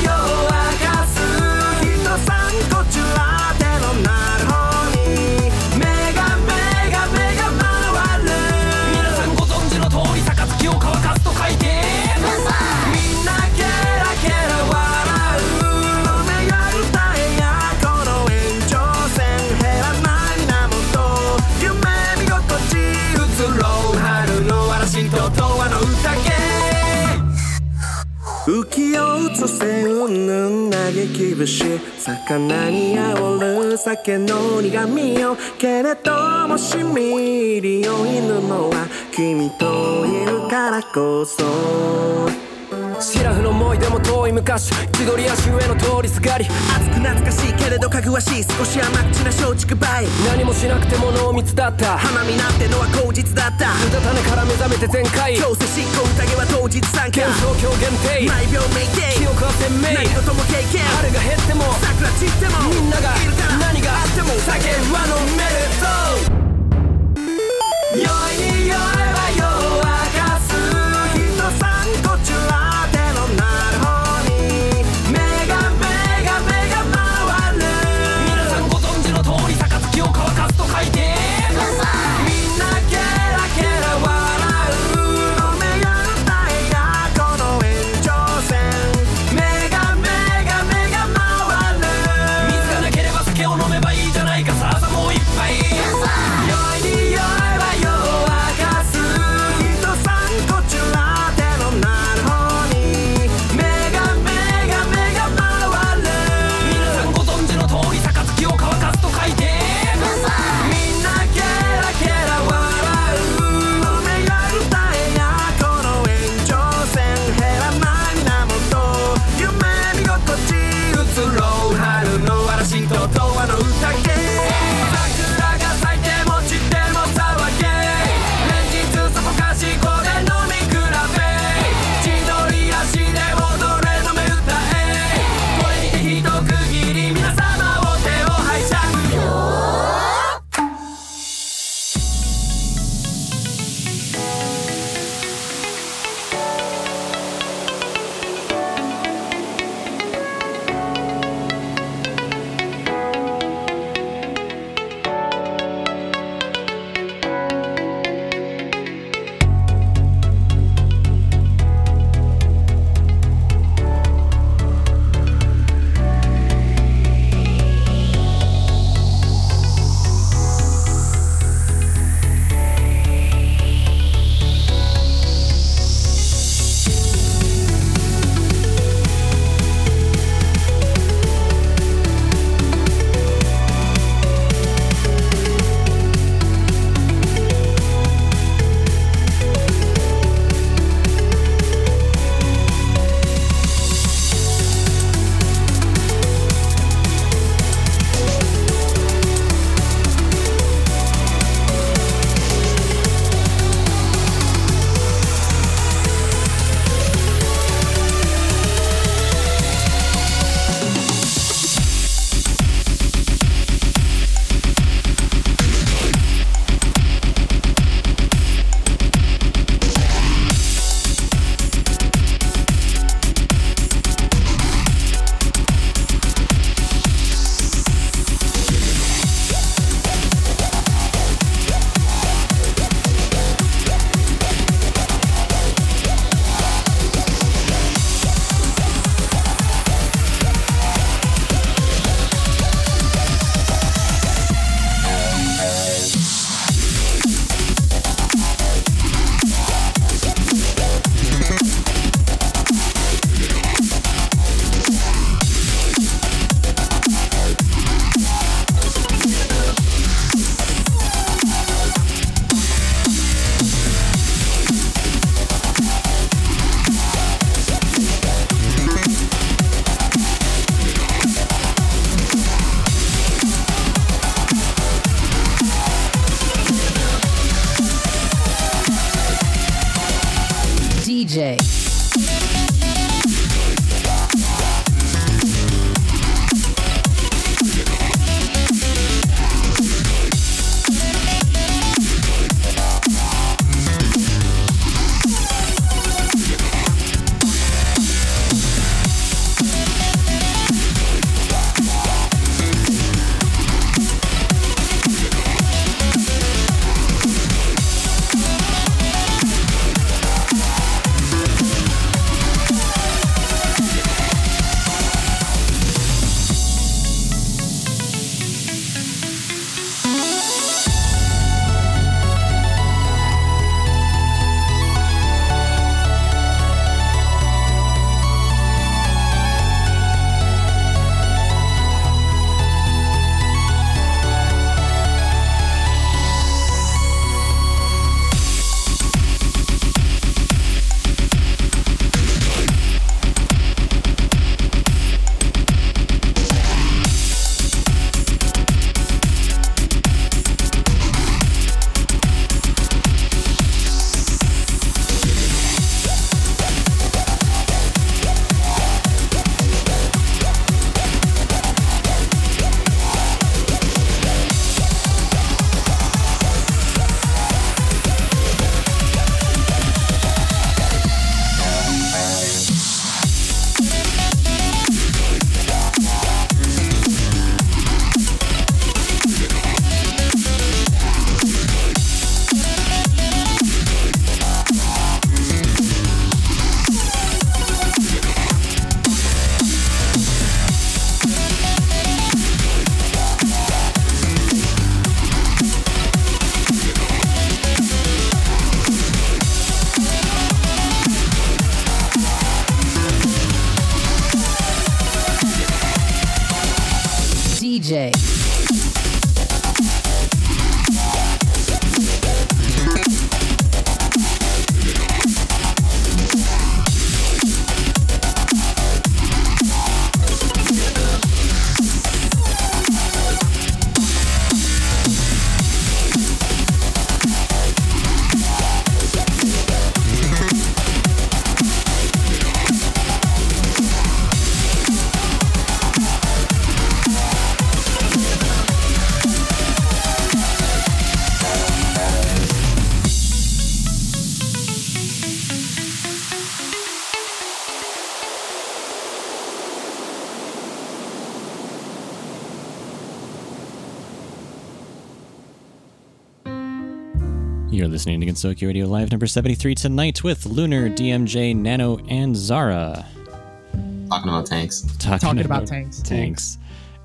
うつせうんぬ嘆き節魚に煽る酒の苦みをけれどもしみりをいぬのは君といるからこそシラフの思い出も遠い昔千鳥足上の通りすがり。熱く懐かしいけれどかぐわしい少し甘口な松竹梅。何もしなくても濃密だった。花見なんてのは口実だった。うたた寝から目覚めて全開。強制執行宴は当日参加。幻想郷限定毎秒メイテイ。記憶は鮮明。何事も経験。春が減っても。桜散っても。みんながいるから。何があっても酒は飲めるぞ。酔い listening to Gensokyo Radio Live number 73 tonight with Lunar, DMJ, Nano, and Zara. Talking about tanks. Talking, Talking about tanks. Tanks.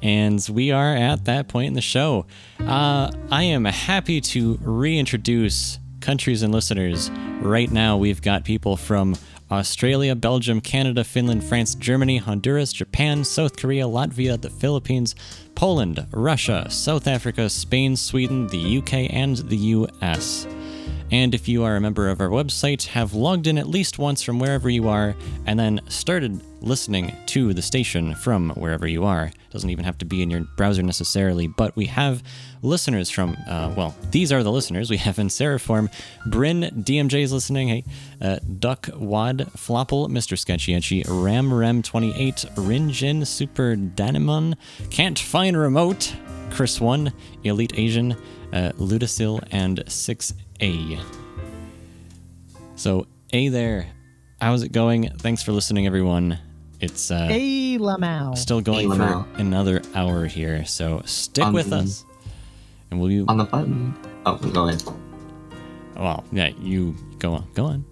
And we are at that point in the show. Uh, I am happy to reintroduce countries and listeners. Right now, we've got people from Australia, Belgium, Canada, Finland, France, Germany, Honduras, Japan, South Korea, Latvia, the Philippines, Poland, Russia, South Africa, Spain, Sweden, the UK, and the US. And if you are a member of our website, have logged in at least once from wherever you are, and then started listening to the station from wherever you are, doesn't even have to be in your browser necessarily, but we have listeners from, uh, well, these are the listeners. We have in Seraform, Bryn, DMJ's listening, hey, uh, Duck Wad, Flopple, Mr. Sketchy Etchy, Ram Rem 28, Rinjin, Super Danimon, Can't Find Remote, Chris 1, Elite Asian, uh, Ludacil, and 6A. So, A there. How's it going? Thanks for listening, everyone. It's uh, Hey, Lamau. still going Hey, for Lamau. another hour here, so stick On with the- us. And will you? On the button. Oh, go ahead. Well, yeah, you go on. Go on.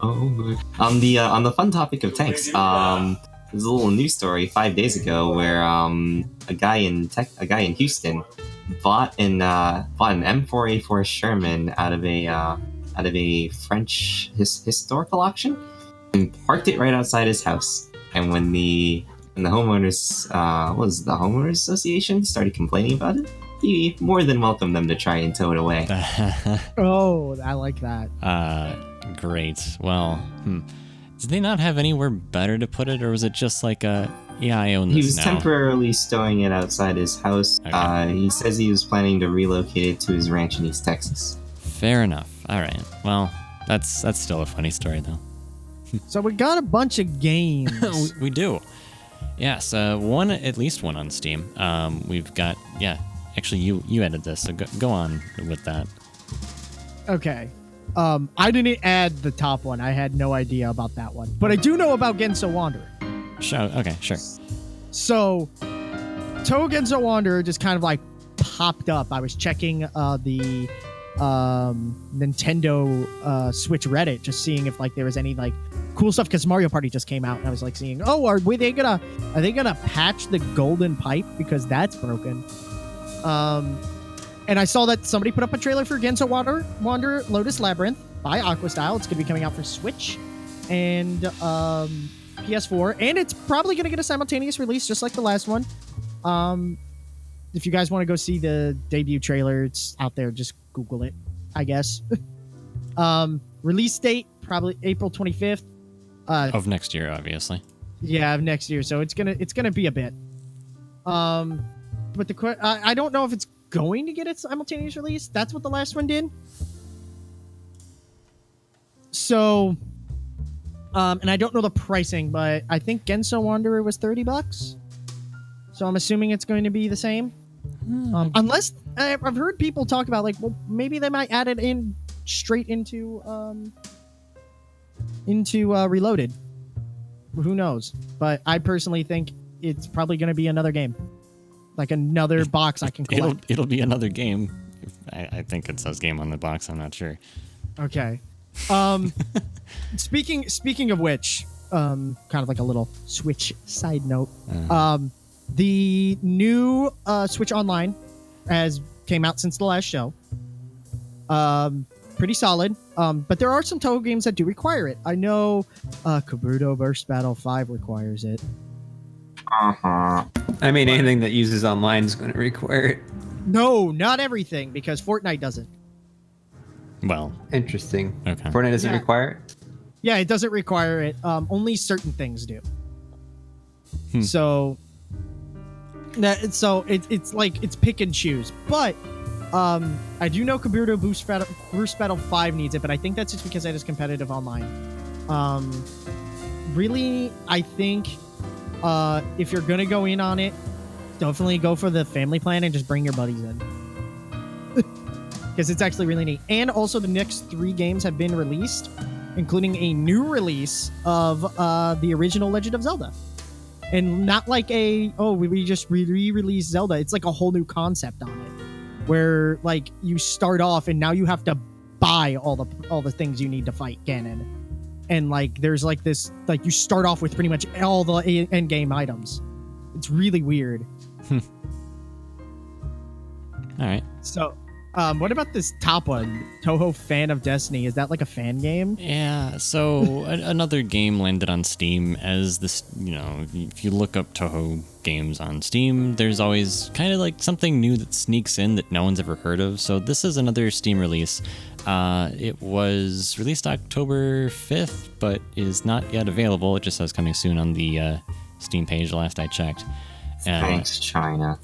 Oh, on the uh, on the fun topic of tanks, um, there's a little news story five days ago where um, a guy in tech, a guy in Houston, bought an uh, bought an M4A4 Sherman out of a uh, out of a French his, historical auction and parked it right outside his house. And when the when the homeowners uh, what was the homeowners association started complaining about it, he more than welcomed them to try and tow it away. Oh, I like that. uh, great. Well, hmm. Did they not have anywhere better to put it, or was it just like a yeah, I own this. He this was now? temporarily stowing it outside his house. Okay. Uh, he says he was planning to relocate it to his ranch in East Texas. Fair enough. All right. Well, that's that's still a funny story though. So we got a bunch of games. we, we do. Yes, uh, one at least one on Steam. Um, we've got yeah. Actually, you you edited this, so go, go on with that. okay. Um, I didn't add the top one. I had no idea about that one, but I do know about Genso Wanderer. Sure. Okay. Sure. So, Touhou Genso Wanderer just kind of like popped up. I was checking uh, the um, Nintendo uh, Switch Reddit, just seeing if like there was any like cool stuff because Mario Party just came out, and I was like seeing, oh, are we, they gonna are they gonna patch the golden pipe because that's broken? Um, and I saw that somebody put up a trailer for Genso Water Wanderer Lotus Labyrinth by Aquastyle. It's gonna be coming out for Switch and um, PS4, and it's probably going to get a simultaneous release, just like the last one. Um, if you guys want to go see the debut trailer, it's out there. Just Google it, I guess. um, release date probably April 25th. Uh, Of next year, obviously. yeah, of next year. So it's gonna it's gonna be a bit. Um, but the I, I don't know if it's going to get its simultaneous release. That's what the last one did. So, um, and I don't know the pricing, but I think Genso Wanderer was thirty bucks. So I'm assuming it's going to be the same. Um, unless I've heard people talk about like, well, maybe they might add it in straight into um into uh, Reloaded who knows? But I personally think it's probably going to be another game, like another box I can It'll collect. it'll be another game. I, I think it says game on the box. I'm not sure. Okay. Um, speaking speaking of which, um, kind of like a little Switch side note. Uh, Um, the new uh, Switch Online has came out since the last show. Um, pretty solid. Um, but there are some Touhou games that do require it. I know uh, Kabuto Burst Battle Five requires it. Uh-huh. I mean, anything that uses online is going to require it. No, not everything, because Fortnite doesn't. Well, Interesting. Okay. Fortnite doesn't Yeah. require it. Yeah, it doesn't require it. Um, only certain things do. Hmm. So that so it, it's like it's pick and choose. But um, I do know Kabuto Boost Battle Boost Battle Five needs it, but I think that's just because it is competitive online. Um, really, I think uh, if you're gonna go in on it, definitely go for the family plan and just bring your buddies in. Because it's actually really neat. And also, the next three games have been released including a new release of uh, the original Legend of Zelda. And not like a, oh, we, just re released Zelda. It's like a whole new concept on it. Where, like, you start off and now you have to buy all the all the things you need to fight Ganon. And, like, there's like this, like, you start off with pretty much all the a- end game items. It's really weird. all right. So, um, what about this top one? Touhou Fan of Destiny. Is that like a fan game? Yeah, so a- another game landed on Steam as this, you know, if you look up Touhou games on Steam, there's always kind of like something new that sneaks in that no one's ever heard of. So this is another Steam release. Uh, it was released October 5th, but is not yet available. It just says coming soon on the uh, Steam page last I checked. Uh, Thanks, China.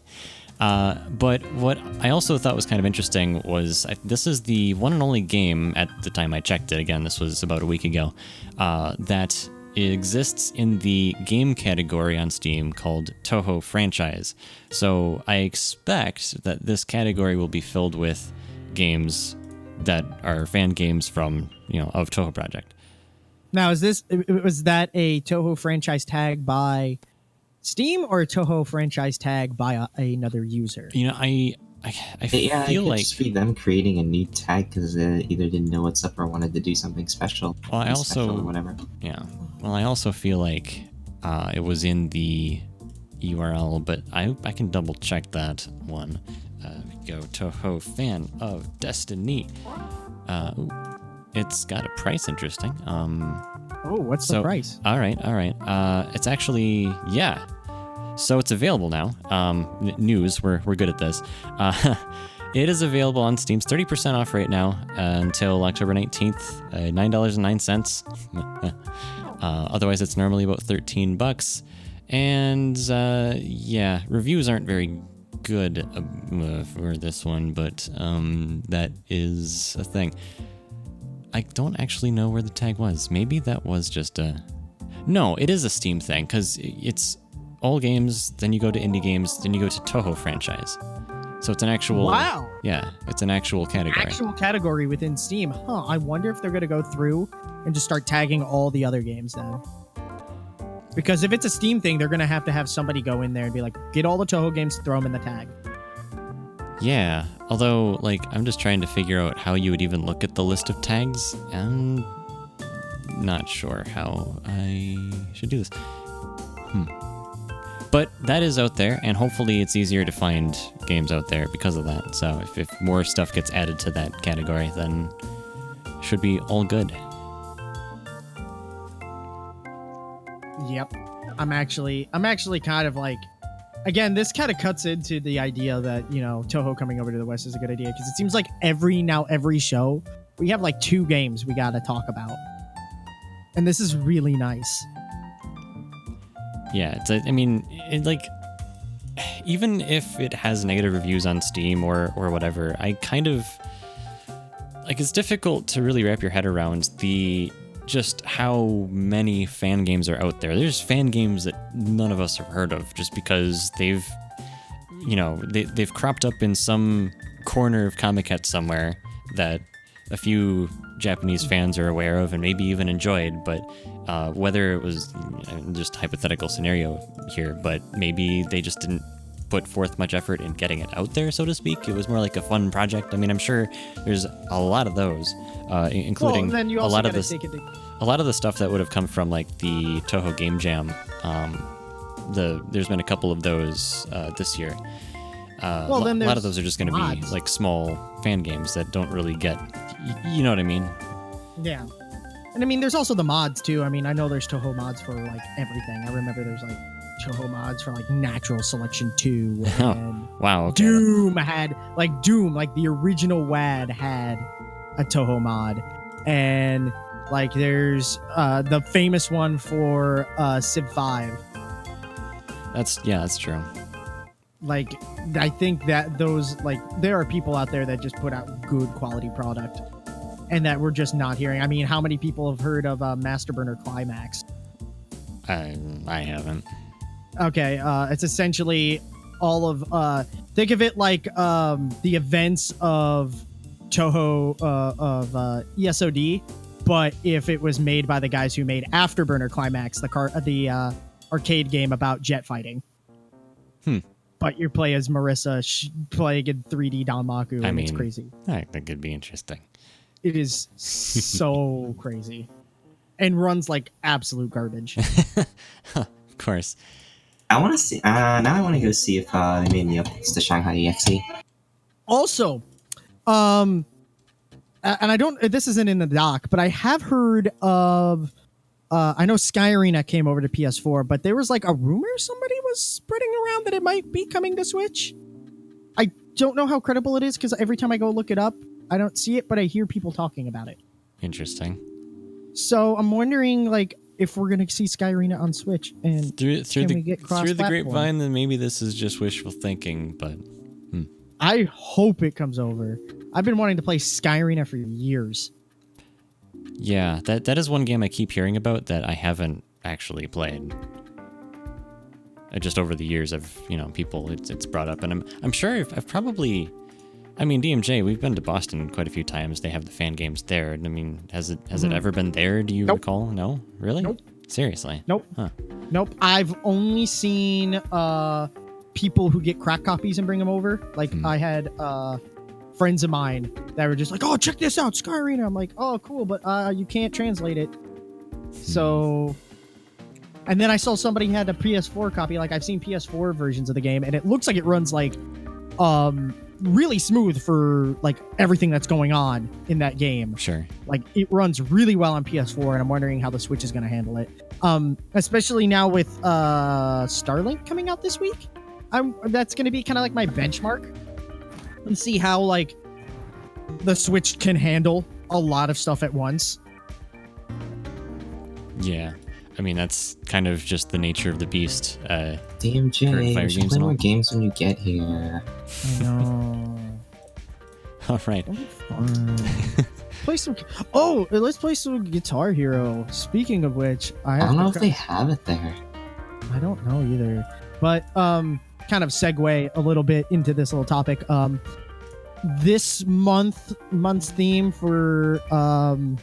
uh, but what I also thought was kind of interesting was I, this is the one and only game at the time I checked it. Again, this was about a week ago. Uh, that exists in the game category on Steam called Touhou Franchise. So I expect that this category will be filled with games that are fan games from you know of Touhou Project. Now, is this was that a Touhou franchise tag by Steam or a Touhou franchise tag by a, another user? You know, I I, I Yeah, feel it could like just be them creating a new tag because they either didn't know what's up or wanted to do something special. Well, I also- whatever. Yeah. Well, I also feel like uh, it was in the URL, but I I can double check that one. Go Touhou fan of Destiny. Uh, it's got a price interesting. Um, Oh, what's so the price? all right, all right. Uh, it's actually yeah. So it's available now. Um, n- news. We're we're good at this. Uh, it is available on Steam. Thirty percent off right now uh, until October nineteenth. Uh, Nine dollars and nine cents. uh, otherwise, it's normally about thirteen bucks. And uh, yeah, reviews aren't very good uh, for this one, but um, that is a thing. I don't actually know where the tag was. Maybe that was just a. No, it is a Steam thing because it's all games. Then you go to indie games. Then you go to Touhou franchise. So it's an actual. Wow. Yeah, it's an actual category. Actual category within Steam. Huh. I wonder if they're going to go through and just start tagging all the other games then. Because if it's a Steam thing, they're going to have to have somebody go in there and be like, get all the Touhou games, throw them in the tag. Yeah, although like I'm just trying to figure out how you would even look at the list of tags. I'm not sure how I should do this. Hmm. But that is out there, and hopefully it's easier to find games out there because of that. So if, if more stuff gets added to that category, then should be all good. Yep. I'm actually I'm actually kind of like again, this kind of cuts into the idea that, you know, Touhou coming over to the West is a good idea because it seems like every now every show we have like two games we got to talk about. And this is really nice. Yeah, it's a, I mean, it, like even if it has negative reviews on Steam or or whatever, I kind of like it's difficult to really wrap your head around the just how many fan games are out there. There's fan games that none of us have heard of just because they've you know, they they've cropped up in some corner of Comic Con somewhere that a few Japanese fans are aware of and maybe even enjoyed, but uh, whether it was just hypothetical scenario here, but maybe they just didn't put forth much effort in getting it out there, so to speak. It was more like a fun project. I mean, I'm sure there's a lot of those, uh, including well, a lot of gotta this, take it to, a lot of the stuff that would have come from like the Touhou Game Jam. Um, the there's been a couple of those uh, this year. Uh, Well, then a lot of those are just going to be like small fan games that don't really get, y- you know what I mean? Yeah. And I mean, there's also the mods too. I mean, I know there's Touhou mods for like everything. I remember there's like Touhou mods for like Natural Selection 2 Oh. Wow. Okay. Doom had like Doom, like the original WAD had a Touhou mod, and like there's uh the famous one for uh Civ 5. That's yeah, that's true. Like I think that those like there are people out there that just put out good quality product, and that we're just not hearing. I mean, how many people have heard of uh, Master Burner Climax? I I haven't. Okay, uh, it's essentially all of uh, think of it like um, the events of Touhou uh, of uh, ESOD, but if it was made by the guys who made Afterburner Climax, the car the uh, arcade game about jet fighting. Hmm. But you play as Marisa sh- playing in 3D Danmaku, and I it's crazy. I think it'd be interesting. It is so crazy, and runs like absolute garbage. of course. I want to see. Uh, now I want to go see if uh, they made any updates to Shanghai EXE. also um and i don't this isn't in the doc but i have heard of uh i know sky arena came over to ps4 but there was like a rumor somebody was spreading around that it might be coming to switch i don't know how credible it is because every time i go look it up i don't see it but i hear people talking about it Interesting. so i'm wondering like if we're gonna see sky arena on switch and Through through Can the we get through the grapevine, then maybe this is just wishful thinking, but hmm. i hope it comes over. I've been wanting to play sky arena for years. Yeah, that that is one game I keep hearing about that I haven't actually played. Just over the years, I've you know people it's it's brought up, and I'm I'm sure I've, I've probably, I mean DMJ, we've been to Boston quite a few times. They have the fan games there. and I mean, has it has it Mhm. ever been there? Do you Nope. recall? No, really? Nope. Seriously? Nope. Huh. Nope. I've only seen uh people who get crack copies and bring them over. Like Hmm. I had uh friends of mine that were just like, "Oh, check this out, Sky Arena." I'm like, "Oh, cool, but uh you can't translate it." So and then I saw somebody had a PS4 copy. Like I've seen PS4 versions of the game and it looks like it runs like um really smooth for like everything that's going on in that game Sure. like it runs really well on PS4 and I'm wondering how the Switch is going to handle it. Um especially now with uh Starlink coming out this week. I'm that's going to be kind of like my benchmark and see how like the Switch can handle a lot of stuff at once. Yeah. I mean, that's kind of just the nature of the beast. Uh, DMJ, Current you should games play more all. games when you get here. I know. all right. play some Oh, let's play some Guitar Hero. Speaking of which, I I don't know to if they have it there. I don't know either. But um kind of segue a little bit into this little topic. Um this month month's theme for um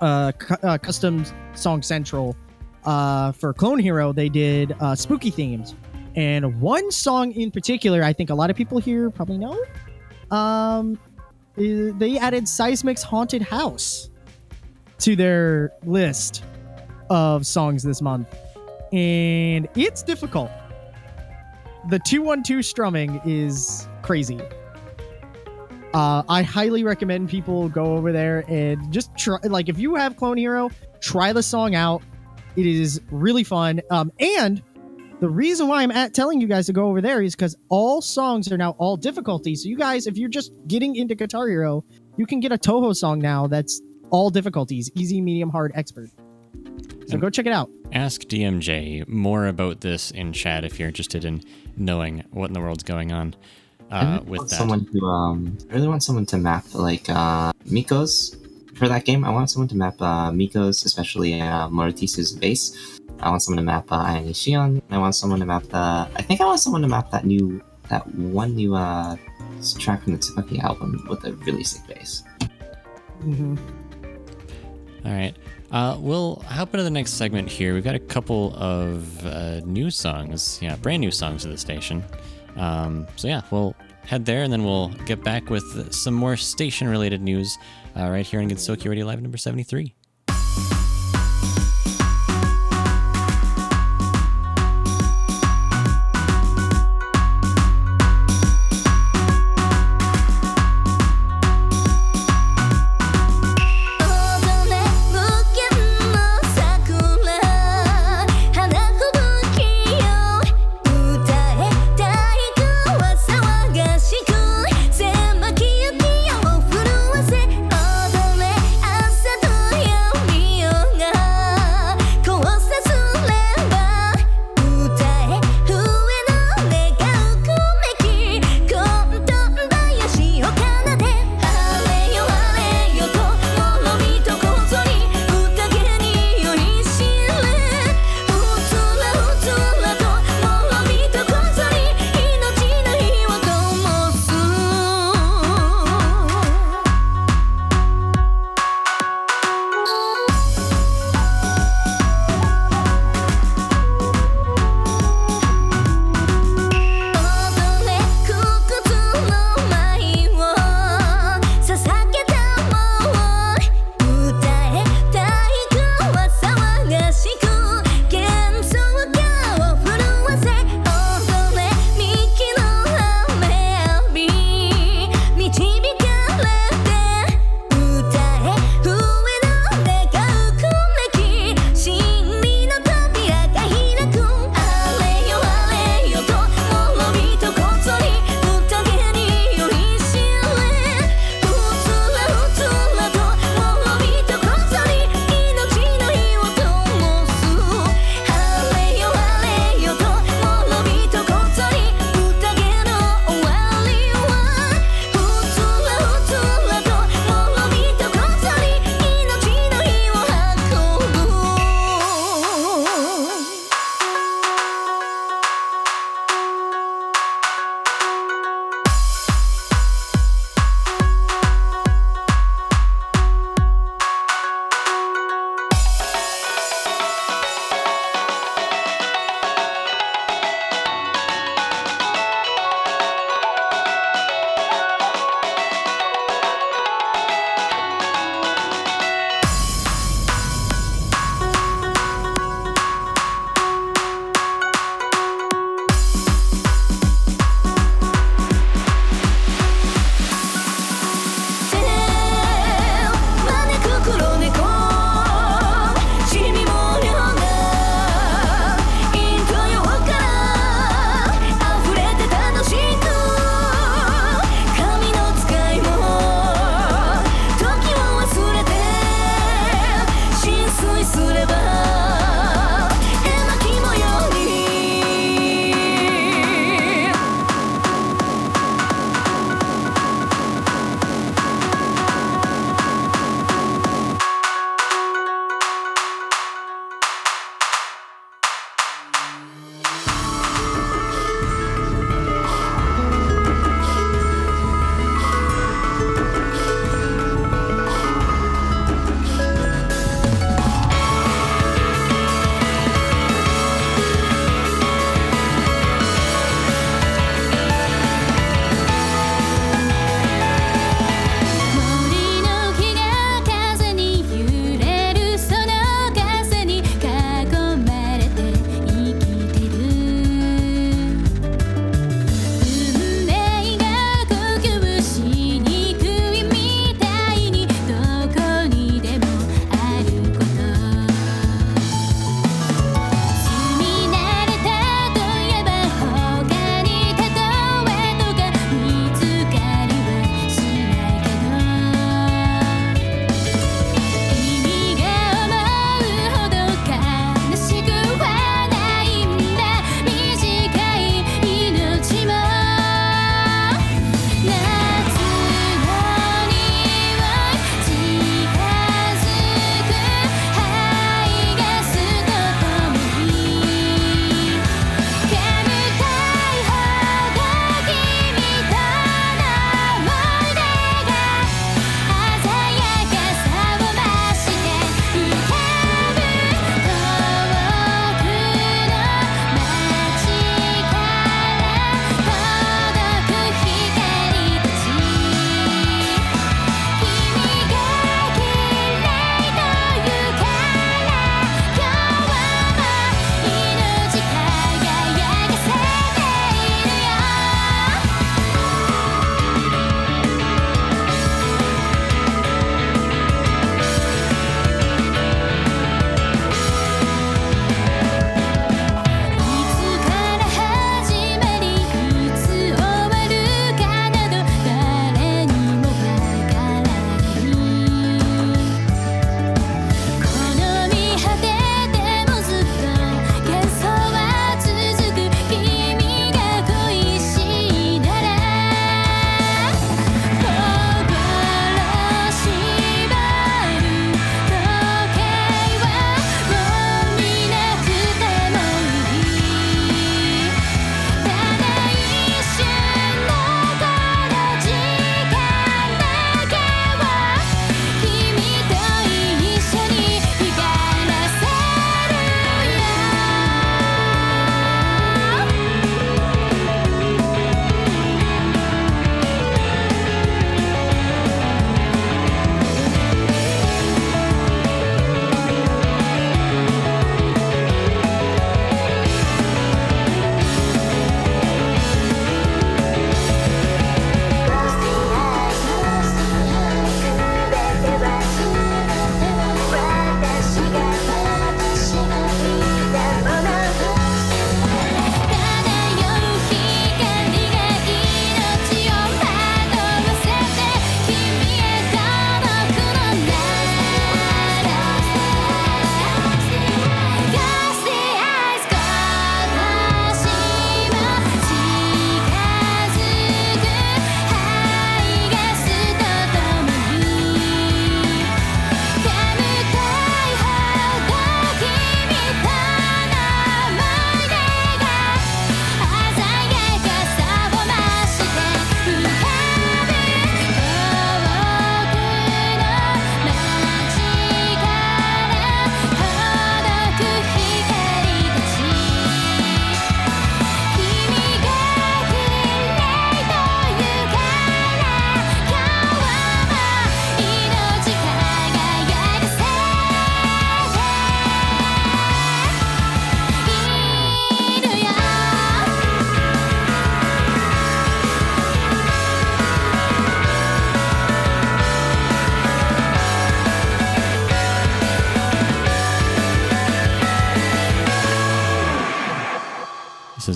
uh, cu- uh custom song central uh for Clone Hero they did uh spooky themes. And one song in particular I think a lot of people here probably know. Um they added Seismic's Haunted House to their list of songs this month and it's difficult. The 212 strumming is crazy. Uh, I highly recommend people go over there and just try. Like, if you have Clone Hero, try the song out. It is really fun. Um, and the reason why I'm at telling you guys to go over there is because all songs are now all difficulties. So you guys, if you're just getting into Guitar Hero, you can get a Touhou song now that's all difficulties: easy, medium, hard, expert. So go check it out. Ask DMJ more about this in chat if you're interested in knowing what in the world's going on uh, really with want that. someone to um, I really want someone to map like uh, Miko's for that game. I want someone to map uh, Miko's, especially uh, Mortisu's bass. I want someone to map uh, Ayane Shion. I want someone to map the. I think I want someone to map that new that one new uh, track from the Tsukaki album with a really sick bass. Mm-hmm. All right. Uh, we'll hop into the next segment here. We've got a couple of uh, new songs, yeah, brand new songs to the station. Um, so yeah, we'll head there and then we'll get back with some more station-related news uh, right here on Gensokyo Radio Live number 73.「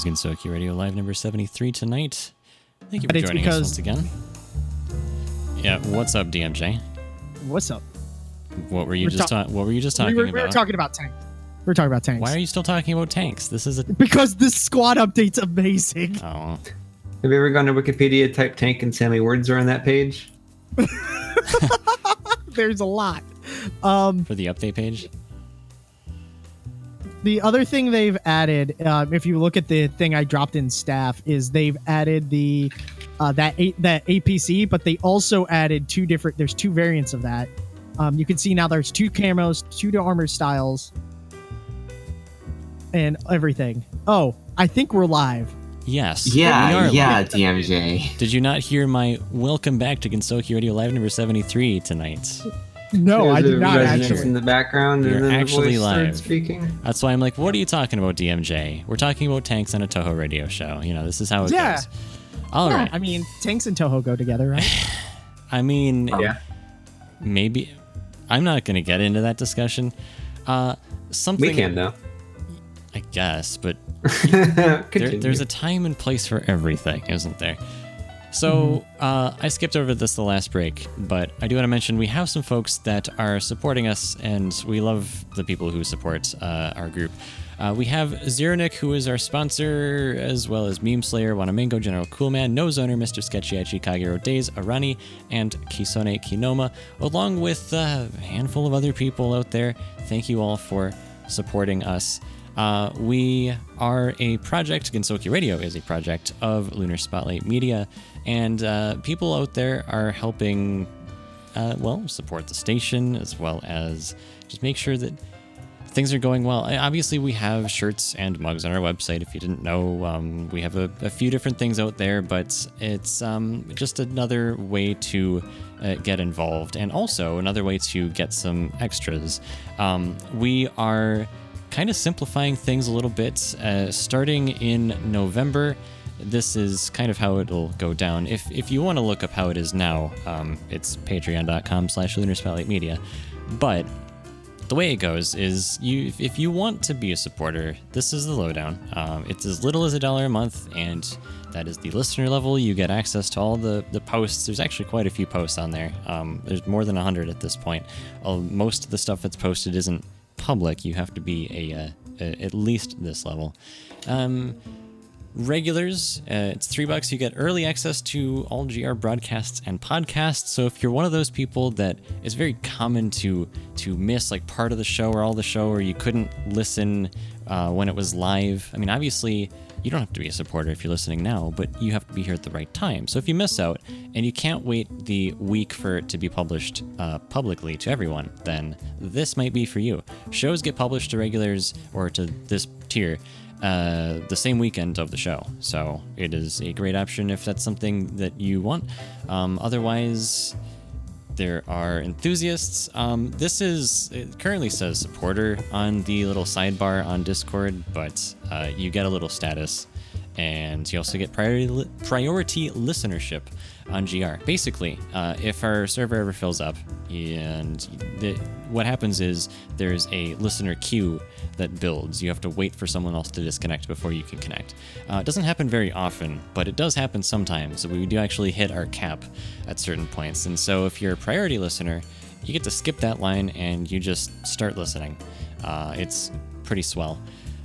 This is Radio Live number 73 tonight. Thank you for But it's joining us once again. Yeah, what's up, DMJ? What's up? What were you We're just ta- ta- what were you just We talking were, we about? were talking about tanks. We are talking about tanks. Why are you still talking about tanks? This is a Because this squad update's amazing. oh. Have you ever gone to Wikipedia, type tank, and see how many words are on that page? There's a lot. Um, for the update page. The other thing they've added, um, if you look at the thing I dropped in staff, is they've added the uh, that a- that APC, but they also added two different. There's two variants of that. Um, you can see now there's two camos, two to armor styles, and everything. Oh, I think we're live. Yes. we Yeah, are yeah, live. DMJ. Did you not hear my welcome back to Gensokyo Radio Live number 73 tonight? No, I There's did not resonance actually. in the background, You're and then actually the voice live. speaking. That's why I'm like, what are you talking about, DMJ? We're talking about tanks on a Touhou radio show. You know, this is how it Yeah. goes. All Yeah, right. I mean, tanks and Touhou go together, right? I mean, Yeah. maybe I'm not going to get into that discussion. Uh, something We can though. I guess, but there, there's a time and place for everything, isn't there? So uh, I skipped over this the last break, but I do want to mention we have some folks that are supporting us, and we love the people who support uh, our group. Uh, we have Zeranik, who is our sponsor, as well as Meme Slayer, Wanamingo, General Coolman, No Zoner, Mr. Sketchy, Ichi, Kagero Days, Arani, and Kisone Kinoma, along with a handful of other people out there. Thank you all for supporting us. Uh, we are a project, Gensokyo Radio is a project of Lunar Spotlight Media, and uh, people out there are helping, uh, well, support the station as well as just make sure that things are going well. Obviously, we have shirts and mugs on our website. If you didn't know, um, we have a, a few different things out there, but it's um, just another way to uh, get involved and also another way to get some extras. Um, we are kind of simplifying things a little bit uh, starting in November. This is kind of how it'll go down. If, if you want to look up how it is now, um, it's patreon.com slash media. But the way it goes is you if you want to be a supporter this is the lowdown. Um, it's as little as a dollar a month and that is the listener level. You get access to all the the posts. There's actually quite a few posts on there. Um, there's more than 100 at this point. Uh, most of the stuff that's posted isn't public. You have to be a, uh, a at least this level. Um, regulars uh, it's three bucks. You get early access to all gr broadcasts and podcasts. So if you're one of those people that it's very common to to miss like part of the show or all the show or you couldn't listen uh, when it was live i mean obviously you don't have to be a supporter if you're listening now but you have to be here at the right time. So if you miss out and you can't wait the week for it to be published uh, publicly to everyone then this might be for you. Shows get published to regulars or to this tier uh, the same weekend of the show. So it is a great option if that's something that you want. Um, otherwise, there are enthusiasts. Um, this is it currently says supporter on the little sidebar on Discord, but uh, you get a little status, and you also get priority priority listenership on GR. Basically, uh, if our server ever fills up, and the, what happens is there's a listener queue that builds. You have to wait for someone else to disconnect before you can connect. Uh, it doesn't happen very often, but it does happen sometimes. We do actually hit our cap at certain points. And so if you're a priority listener, you get to skip that line and you just start listening. Uh, it's pretty swell.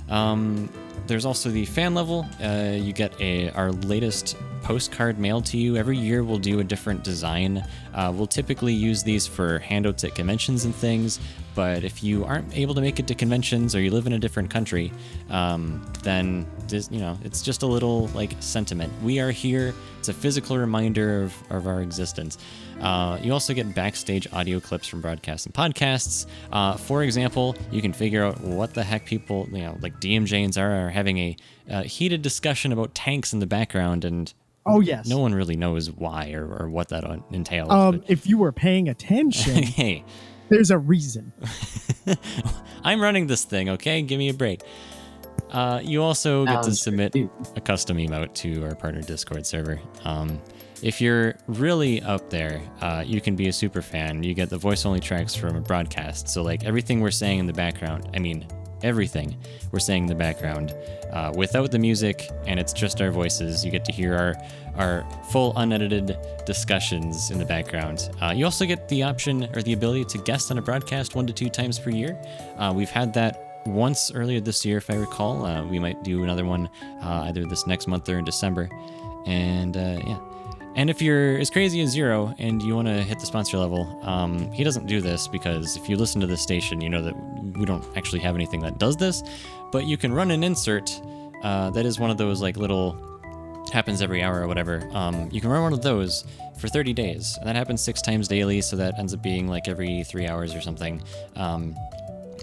Um, there's also the fan level. Uh, you get a our latest postcard mailed to you every year. We'll do a different design. Uh, we'll typically use these for handouts at conventions and things. But if you aren't able to make it to conventions or you live in a different country, um, then this, you know it's just a little like sentiment. We are here. It's a physical reminder of, of our existence. Uh, you also get backstage audio clips from broadcasts and podcasts. Uh, for example, you can figure out what the heck people, you know, like DMJ and Zara are having a uh, heated discussion about tanks in the background, and Oh yes. no one really knows why or, or what that entails. Um, but- if you were paying attention, hey, there's a reason. I'm running this thing, okay? Give me a break. Uh, you also get to submit great. a custom emote to our partner Discord server. Um, if you're really up there, uh, you can be a super fan. You get the voice only tracks from a broadcast. So, like everything we're saying in the background, I mean, everything we're saying in the background uh, without the music, and it's just our voices. You get to hear our our full unedited discussions in the background. Uh, you also get the option or the ability to guest on a broadcast one to two times per year. Uh, we've had that once earlier this year, if I recall. Uh, we might do another one uh, either this next month or in December. And uh, yeah. And if you're as crazy as Zero and you want to hit the sponsor level, um, he doesn't do this because if you listen to this station, you know that we don't actually have anything that does this. But you can run an insert uh, that is one of those like little happens every hour or whatever. Um, you can run one of those for 30 days, and that happens six times daily, so that ends up being like every three hours or something. Um,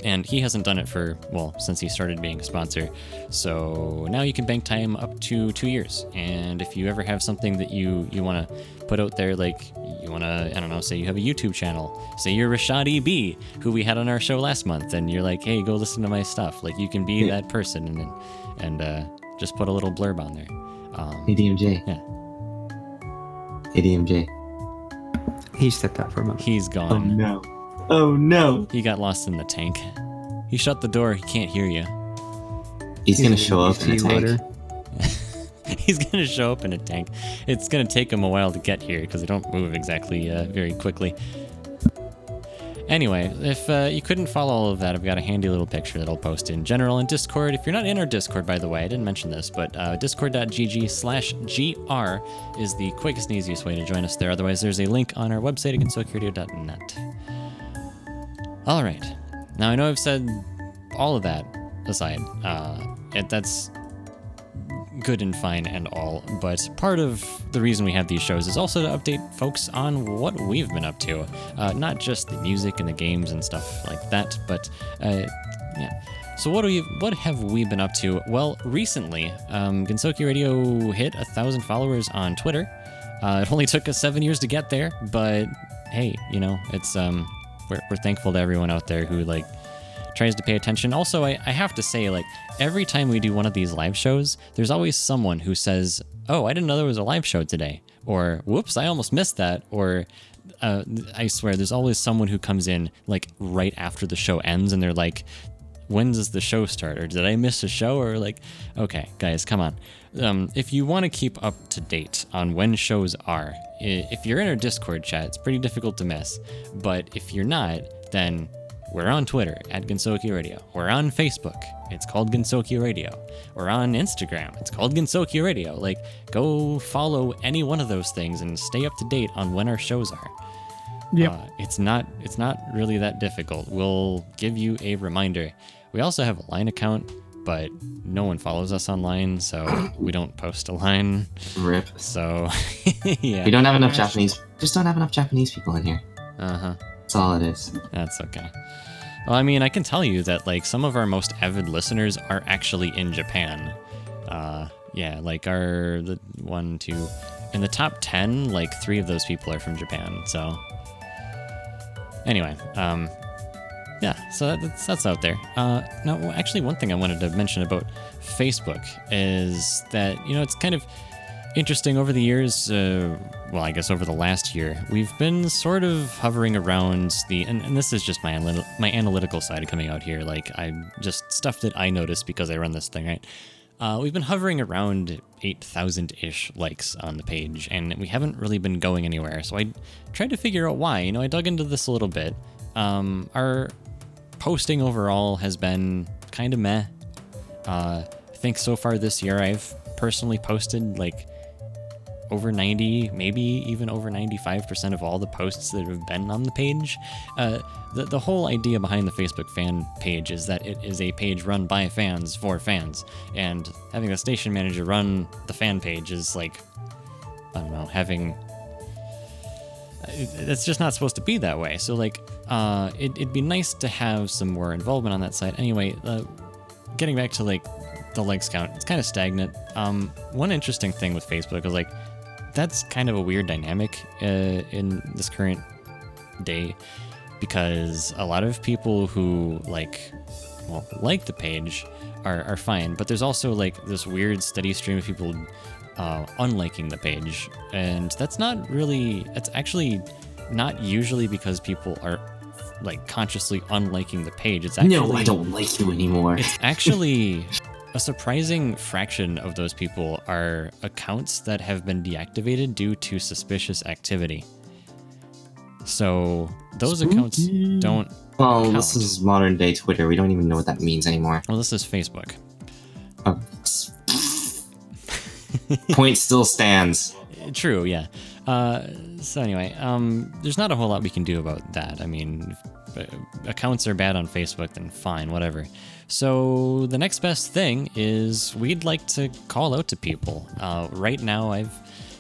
and he hasn't done it for well since he started being a sponsor so now you can bank time up to two years and if you ever have something that you you want to put out there like you want to i don't know say you have a youtube channel say you're rashad eb who we had on our show last month and you're like hey go listen to my stuff like you can be Yeah. that person and and uh, just put a little blurb on there um, ADMJ. Yeah. ADMJ. He stepped out for a moment. He's gone Oh, no. Oh no. he got lost in the tank he shut the door he can't hear you He's gonna show up in a See you later. tank. He's gonna show up in a tank. It's gonna take him a while to get here because they don't move exactly uh, very quickly. Anyway, if uh, you couldn't follow all of that, I've got a handy little picture that I'll post in general in Discord. If you're not in our Discord, by the way, I didn't mention this, but uh, discord.gg slash gr is the quickest and easiest way to join us there. Otherwise, there's a link on our website, againstokiradio.net. All right. Now, I know I've said all of that aside. Uh, it, that's good and fine and all, but part of the reason we have these shows is also to update folks on what we've been up to. Uh, not just the music and the games and stuff like that, but uh, yeah. So what we what have we been up to? Well, recently, um, Gensokyo Radio hit a thousand followers on Twitter. Uh, it only took us seven years to get there, but hey, you know, it's um, we're, we're thankful to everyone out there who like tries to pay attention. Also, I, I have to say, like, every time we do one of these live shows, there's always someone who says, Oh, I didn't know there was a live show today. Or, Whoops, I almost missed that. Or, uh, I swear, there's always someone who comes in, like, right after the show ends and they're like, when does the show start? Or did I miss a show? Or, like, okay, guys, come on. Um, if you want to keep up to date on when shows are, if you're in our Discord chat, it's pretty difficult to miss. But if you're not, then we're on Twitter at Gensokyo Radio. We're on Facebook. It's called Gensokyo Radio. We're on Instagram. It's called Gensokyo Radio. Like, go follow any one of those things and stay up to date on when our shows are. Yeah, Uh, it's not it's not really that difficult. We'll give you a reminder. We also have a line account, but no one follows us online, so we don't post a line. Rip. So yeah. We don't have enough Japanese. Just don't have enough Japanese people in here. Uh huh. That's all it is. That's okay. Well, I mean, I can tell you that like some of our most avid listeners are actually in Japan. Uh, yeah, like our the one, two, in the top ten, like three of those people are from Japan. So, anyway, um, yeah, so that's that's out there. Uh, now, actually, one thing I wanted to mention about Facebook is that you know it's kind of interesting over the years uh, well i guess over the last year we've been sort of hovering around the and, and this is just my my analytical side coming out here like i just stuff that i noticed because i run this thing right? Uh, we've been hovering around 8000-ish likes on the page and we haven't really been going anywhere so i tried to figure out why. You know i dug into this a little bit. Um, our posting overall has been kind of meh uh, I think so far this year I've personally posted like over 90, maybe even over 95% of all the posts that have been on the page. Uh, the, the whole idea behind the Facebook fan page is that it is a page run by fans for fans. And having the station manager run the fan page is like, I don't know, having it's just not supposed to be that way. So like, uh, it, it'd be nice to have some more involvement on that side. Anyway, uh, getting back to like the likes count, it's kind of stagnant. Um, one interesting thing with Facebook is like, that's kind of a weird dynamic uh, in this current day because a lot of people who like well like the page are, are fine but there's also like this weird steady stream of people uh, unliking the page and that's not really it's actually not usually because people are like consciously unliking the page. It's actually No, I don't like you anymore. it's actually a surprising fraction of those people are accounts that have been deactivated due to suspicious activity. So those accounts don't. Well, count. this is modern day Twitter. We don't even know what that means anymore. Well, this is Facebook. Uh, point still stands. True, yeah. Uh, so anyway, um, there's not a whole lot we can do about that. I mean, uh, accounts are bad on Facebook, then fine, whatever. So the next best thing is we'd like to call out to people. Uh, right now, I've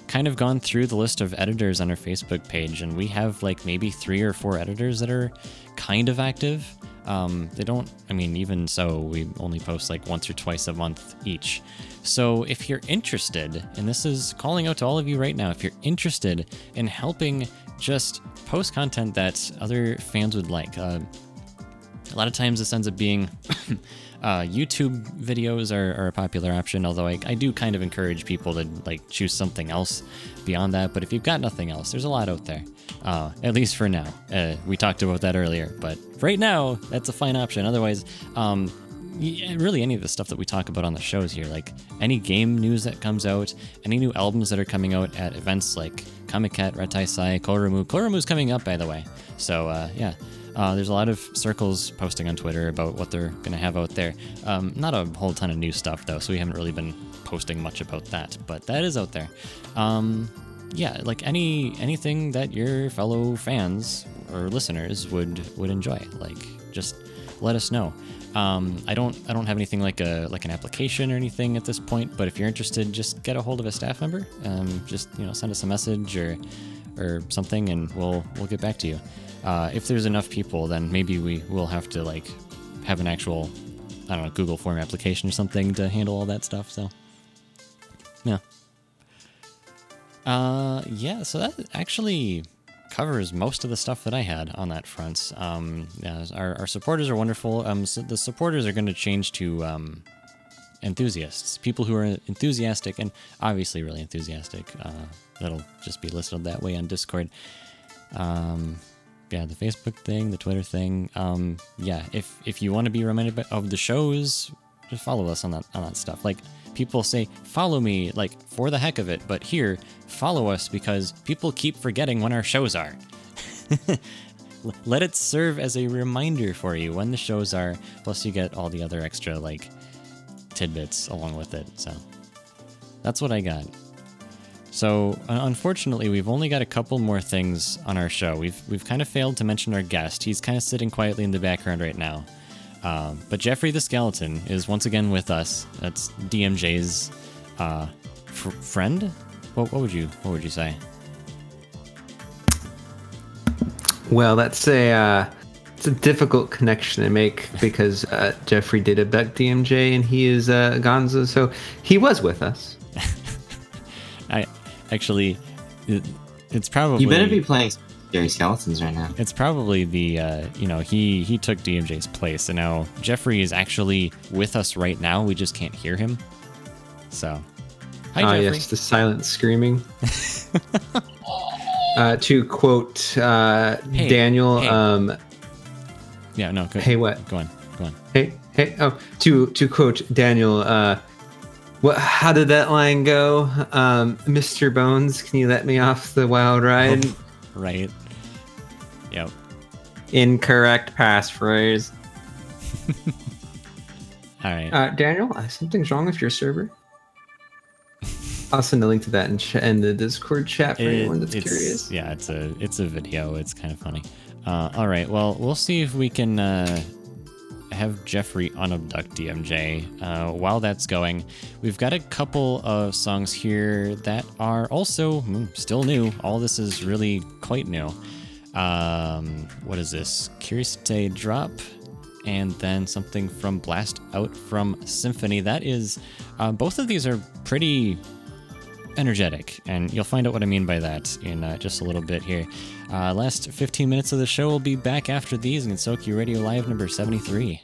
kind of gone through the list of editors on our Facebook page, and we have like maybe three or four editors that are kind of active. Um, they don't, I mean, even so, we only post like once or twice a month each. So if you're interested, and this is calling out to all of you right now, if you're interested in helping just post content that other fans would like, uh, a lot of times this ends up being uh, YouTube videos are, are a popular option, although I, I do kind of encourage people to like choose something else beyond that. But if you've got nothing else, there's a lot out there, uh, at least for now. Uh, we talked about that earlier, but right now, that's a fine option. Otherwise, um, really any of the stuff that we talk about on the shows here, like any game news that comes out, any new albums that are coming out at events like Comiket, Retai Sai, Kouroumu. Kouroumu's coming up, by the way. So, uh, yeah. Uh, there's a lot of circles posting on Twitter about what they're going to have out there. Um, not a whole ton of new stuff, though, so we haven't really been posting much about that, but that is out there. Um, yeah, like any anything that your fellow fans or listeners would would enjoy. Like, just let us know. Um, I don't I don't have anything like a like an application or anything at this point, but if you're interested, just get a hold of a staff member. Um, just you know send us a message or or something, and we'll we'll get back to you. Uh, if there's enough people, then maybe we will have to like have an actual I don't know Google Form application or something to handle all that stuff. So yeah. Uh, yeah, so that actually covers most of the stuff that I had on that front. Um, yeah, our, our supporters are wonderful. Um, so the supporters are going to change to um, enthusiasts, people who are enthusiastic and obviously really enthusiastic. Uh, that'll just be listed that way on Discord. Um, yeah, the Facebook thing, the Twitter thing. Um, yeah, if if you want to be reminded of the shows, just follow us on that on that stuff. Like people say, follow me, like for the heck of it. But here, follow us because people keep forgetting when our shows are. Let it serve as a reminder for you when the shows are. Plus, you get all the other extra like tidbits along with it. So that's what I got. So unfortunately, we've only got a couple more things on our show. We've we've kind of failed to mention our guest. He's kind of sitting quietly in the background right now. Um, but Jeffrey the Skeleton is once again with us. That's DMJ's uh, fr- friend. What, what would you What would you say? Well, that's a uh, it's a difficult connection to make because uh, Jeffrey did abduct DMJ and he is uh, Gonzo, so he was with us. I actually, it, it's probably You better be playing Scary Skeletons right now. It's probably the uh, you know he he took DMJ's place, and now Jeffrey is actually with us right now. We just can't hear him. So, hi Ah, Jeffrey. yes, the silent screaming. uh, to quote uh, Hey, Daniel, hey. um, Yeah, no. Go, Hey, what? Go on. Go on. hey, hey, oh, to to quote Daniel, uh, what? How did that line go, um, Mr. Bones? Can you let me off the wild ride? Right. Yep. Incorrect passphrase. All right. Uh, Daniel, uh, something's wrong with your server. I'll send a link to that in, ch- in the Discord chat for It- anyone that's it's, curious. Yeah, it's a it's a video. It's kind of funny. Uh, all right. Well, we'll see if we can uh, have Jeffrey unabduct DMJ. Uh, while that's going, we've got a couple of songs here that are also mm, still new. All this is really quite new. Um, what is this? Curiosity Drop. And then something from Blast Out from Symphony. That is, uh, both of these are pretty energetic, and you'll find out what I mean by that in uh, just a little bit here. Uh, last 15 minutes of the show we'll be back after these Gensokyo Radio Live number 73.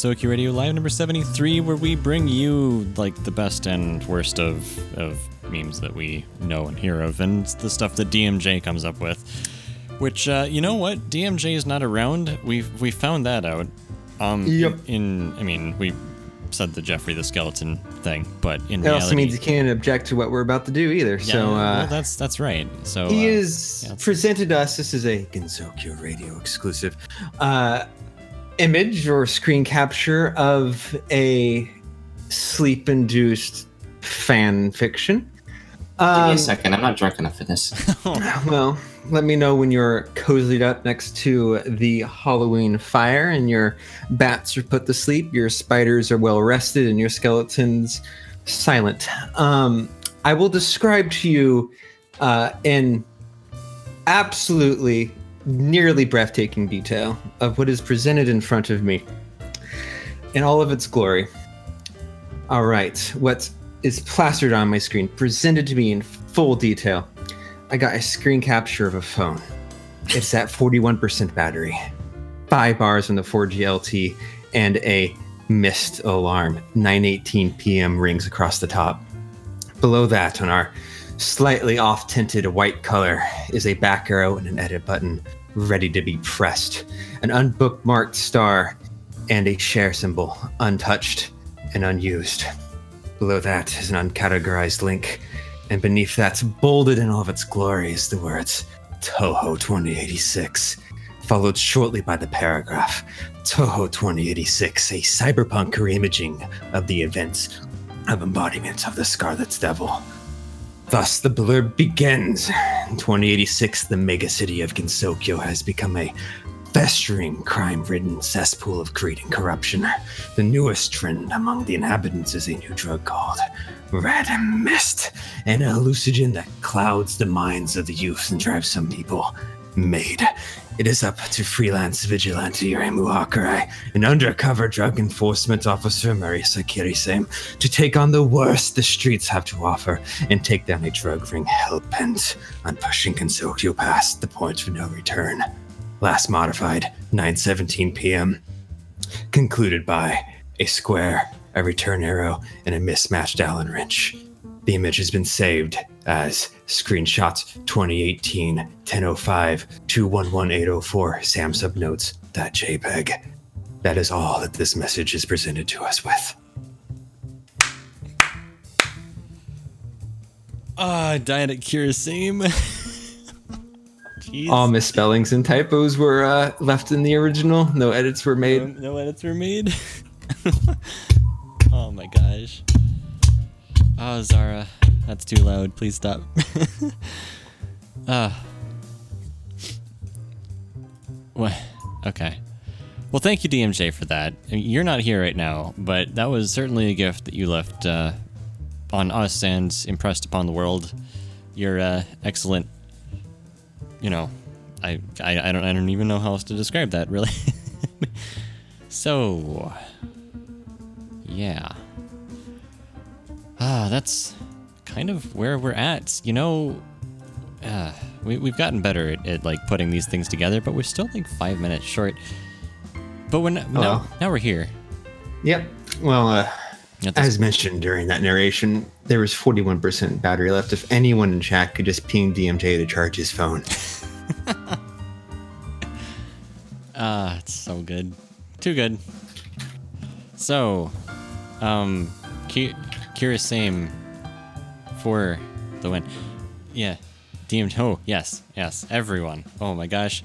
To Radio Live number 73, where we bring you like the best and worst of of memes that we know and hear of, and the stuff that DMJ comes up with. Which uh, you know what, DMJ is not around. We've we found that out. Um, Yep. In I mean, we said the Jeffrey the Skeleton thing, but in That reality, also means you can't object to what we're about to do either. yeah, so uh, well, that's that's right. So he uh, is yeah, presented us. This is a Gensokyo Radio exclusive uh, image or screen capture of a sleep-induced fan fiction. Give me Um, a second. I'm not drunk enough for this. well, let me know when you're cozied up next to the Halloween fire and your bats are put to sleep, your spiders are well rested, and your skeletons silent. Um, I will describe to you uh, in absolutely nearly breathtaking detail of what is presented in front of me in all of its glory. All right, what is plastered on my screen, presented to me in full detail. I got a screen capture of a phone. It's at 41% battery, five bars on the 4G LT, and a missed alarm. 9:18 p.m. rings across the top. Below that, on our slightly off-tinted white color, is a back arrow and an edit button ready to be pressed. An unbookmarked star and a share symbol, untouched and unused. Below that is an uncategorized link, and beneath that, bolded in all of its glory, is the words Touhou 2086, followed shortly by the paragraph Touhou 2086, a cyberpunk reimaging of the events of embodiment of the Scarlet's Devil. Thus, the blurb begins. In 2086, the megacity of Gensokyo has become a festering, crime ridden cesspool of greed and corruption. The newest trend among the inhabitants is a new drug called Red Mist, an hallucinogen that clouds the minds of the youth and drives some people mad. It is up to freelance vigilante Reimu Hakurei, an undercover drug enforcement officer Marisa Kirisame, to take on the worst the streets have to offer and take down a drug ring hell bent on pushing Gensokyo past the point of no return. Last modified 9:17 p.m. Concluded by a square, a return arrow, and a mismatched Allen wrench. The image has been saved as screenshot 2018 1005 211804 samsubnotes.jpg. That is all that this message is presented to us with. Ah, died at Kirasame. All misspellings and typos were uh, left in the original. No edits were made. no, no edits were made. oh my gosh. Oh, Zara, that's too loud. Please stop. Ah. what? Okay. Well, thank you, DMJ, for that. You're not here right now, but that was certainly a gift that you left uh, on us and impressed upon the world. Your uh, excellent. You know, I, I I don't I don't even know how else to describe that really. so, yeah. Ah, that's kind of where we're at. You know, uh, we, we've gotten better at, at like putting these things together, but we're still like five minutes short. But we're not, now, now we're here. Yep. Well, uh, as mentioned during that narration, there was 41% battery left. If anyone in chat could just ping DMJ to charge his phone. Ah, it's so good. Too good. So, um, Ki- Kira Same for the win. Yeah. DM. Oh, yes. Yes. Everyone. Oh my gosh.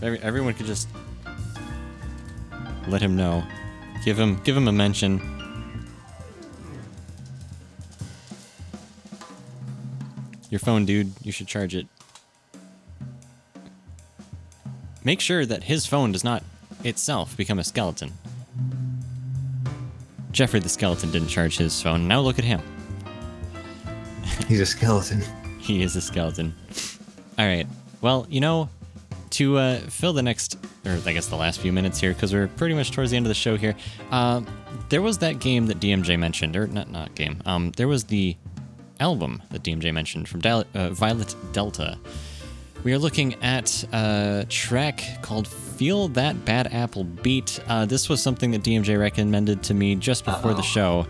Every, everyone could just let him know. Give him, give him a mention. Your phone, dude. You should charge it. Make sure that his phone does not itself become a skeleton. Jeffrey the skeleton didn't charge his phone. Now look at him. He's a skeleton. He is a skeleton. All right. Well, you know, to uh, fill the next, or I guess the last few minutes here, because we're pretty much towards the end of the show here. Uh, there was that game that DMJ mentioned, or not not game. Um, there was the album that DMJ mentioned from Dal- uh, Violet Delta. we are looking at a track called Feel That Bad Apple Beat. Uh, this was something that DMJ recommended to me just before the show.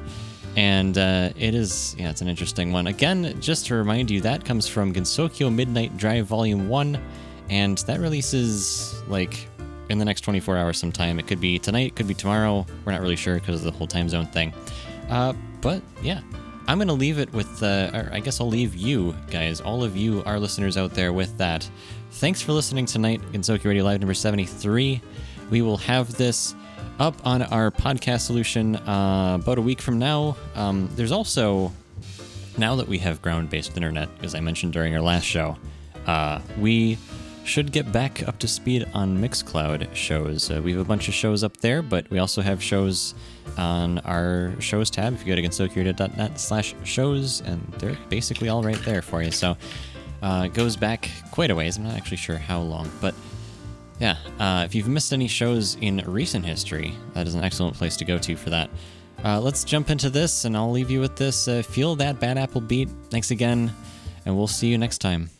And uh, it is, yeah, it's an interesting one. Again, just to remind you, that comes from Gensokyo Midnight Drive Volume 1. And that releases like in the next 24 hours sometime. It could be tonight, it could be tomorrow. We're not really sure because of the whole time zone thing. Uh, but yeah, I'm going to leave it with, uh, I guess I'll leave you guys, all of you, our listeners out there, with that. Thanks for listening tonight, Gensokyo Radio Live number 73. We will have this up on our podcast solution uh, about a week from now. Um, there's also, now that we have ground based internet, as I mentioned during our last show, uh, we should get back up to speed on Mixcloud shows. Uh, we have a bunch of shows up there, but we also have shows on our shows tab. If you go to gensokyoradio.net slash shows, and they're basically all right there for you. So uh, it goes back quite a ways. I'm not actually sure how long, but yeah, uh, if you've missed any shows in recent history, that is an excellent place to go to for that. Uh, let's jump into this, and I'll leave you with this. Uh, feel that bad apple beat. Thanks again, and we'll see you next time.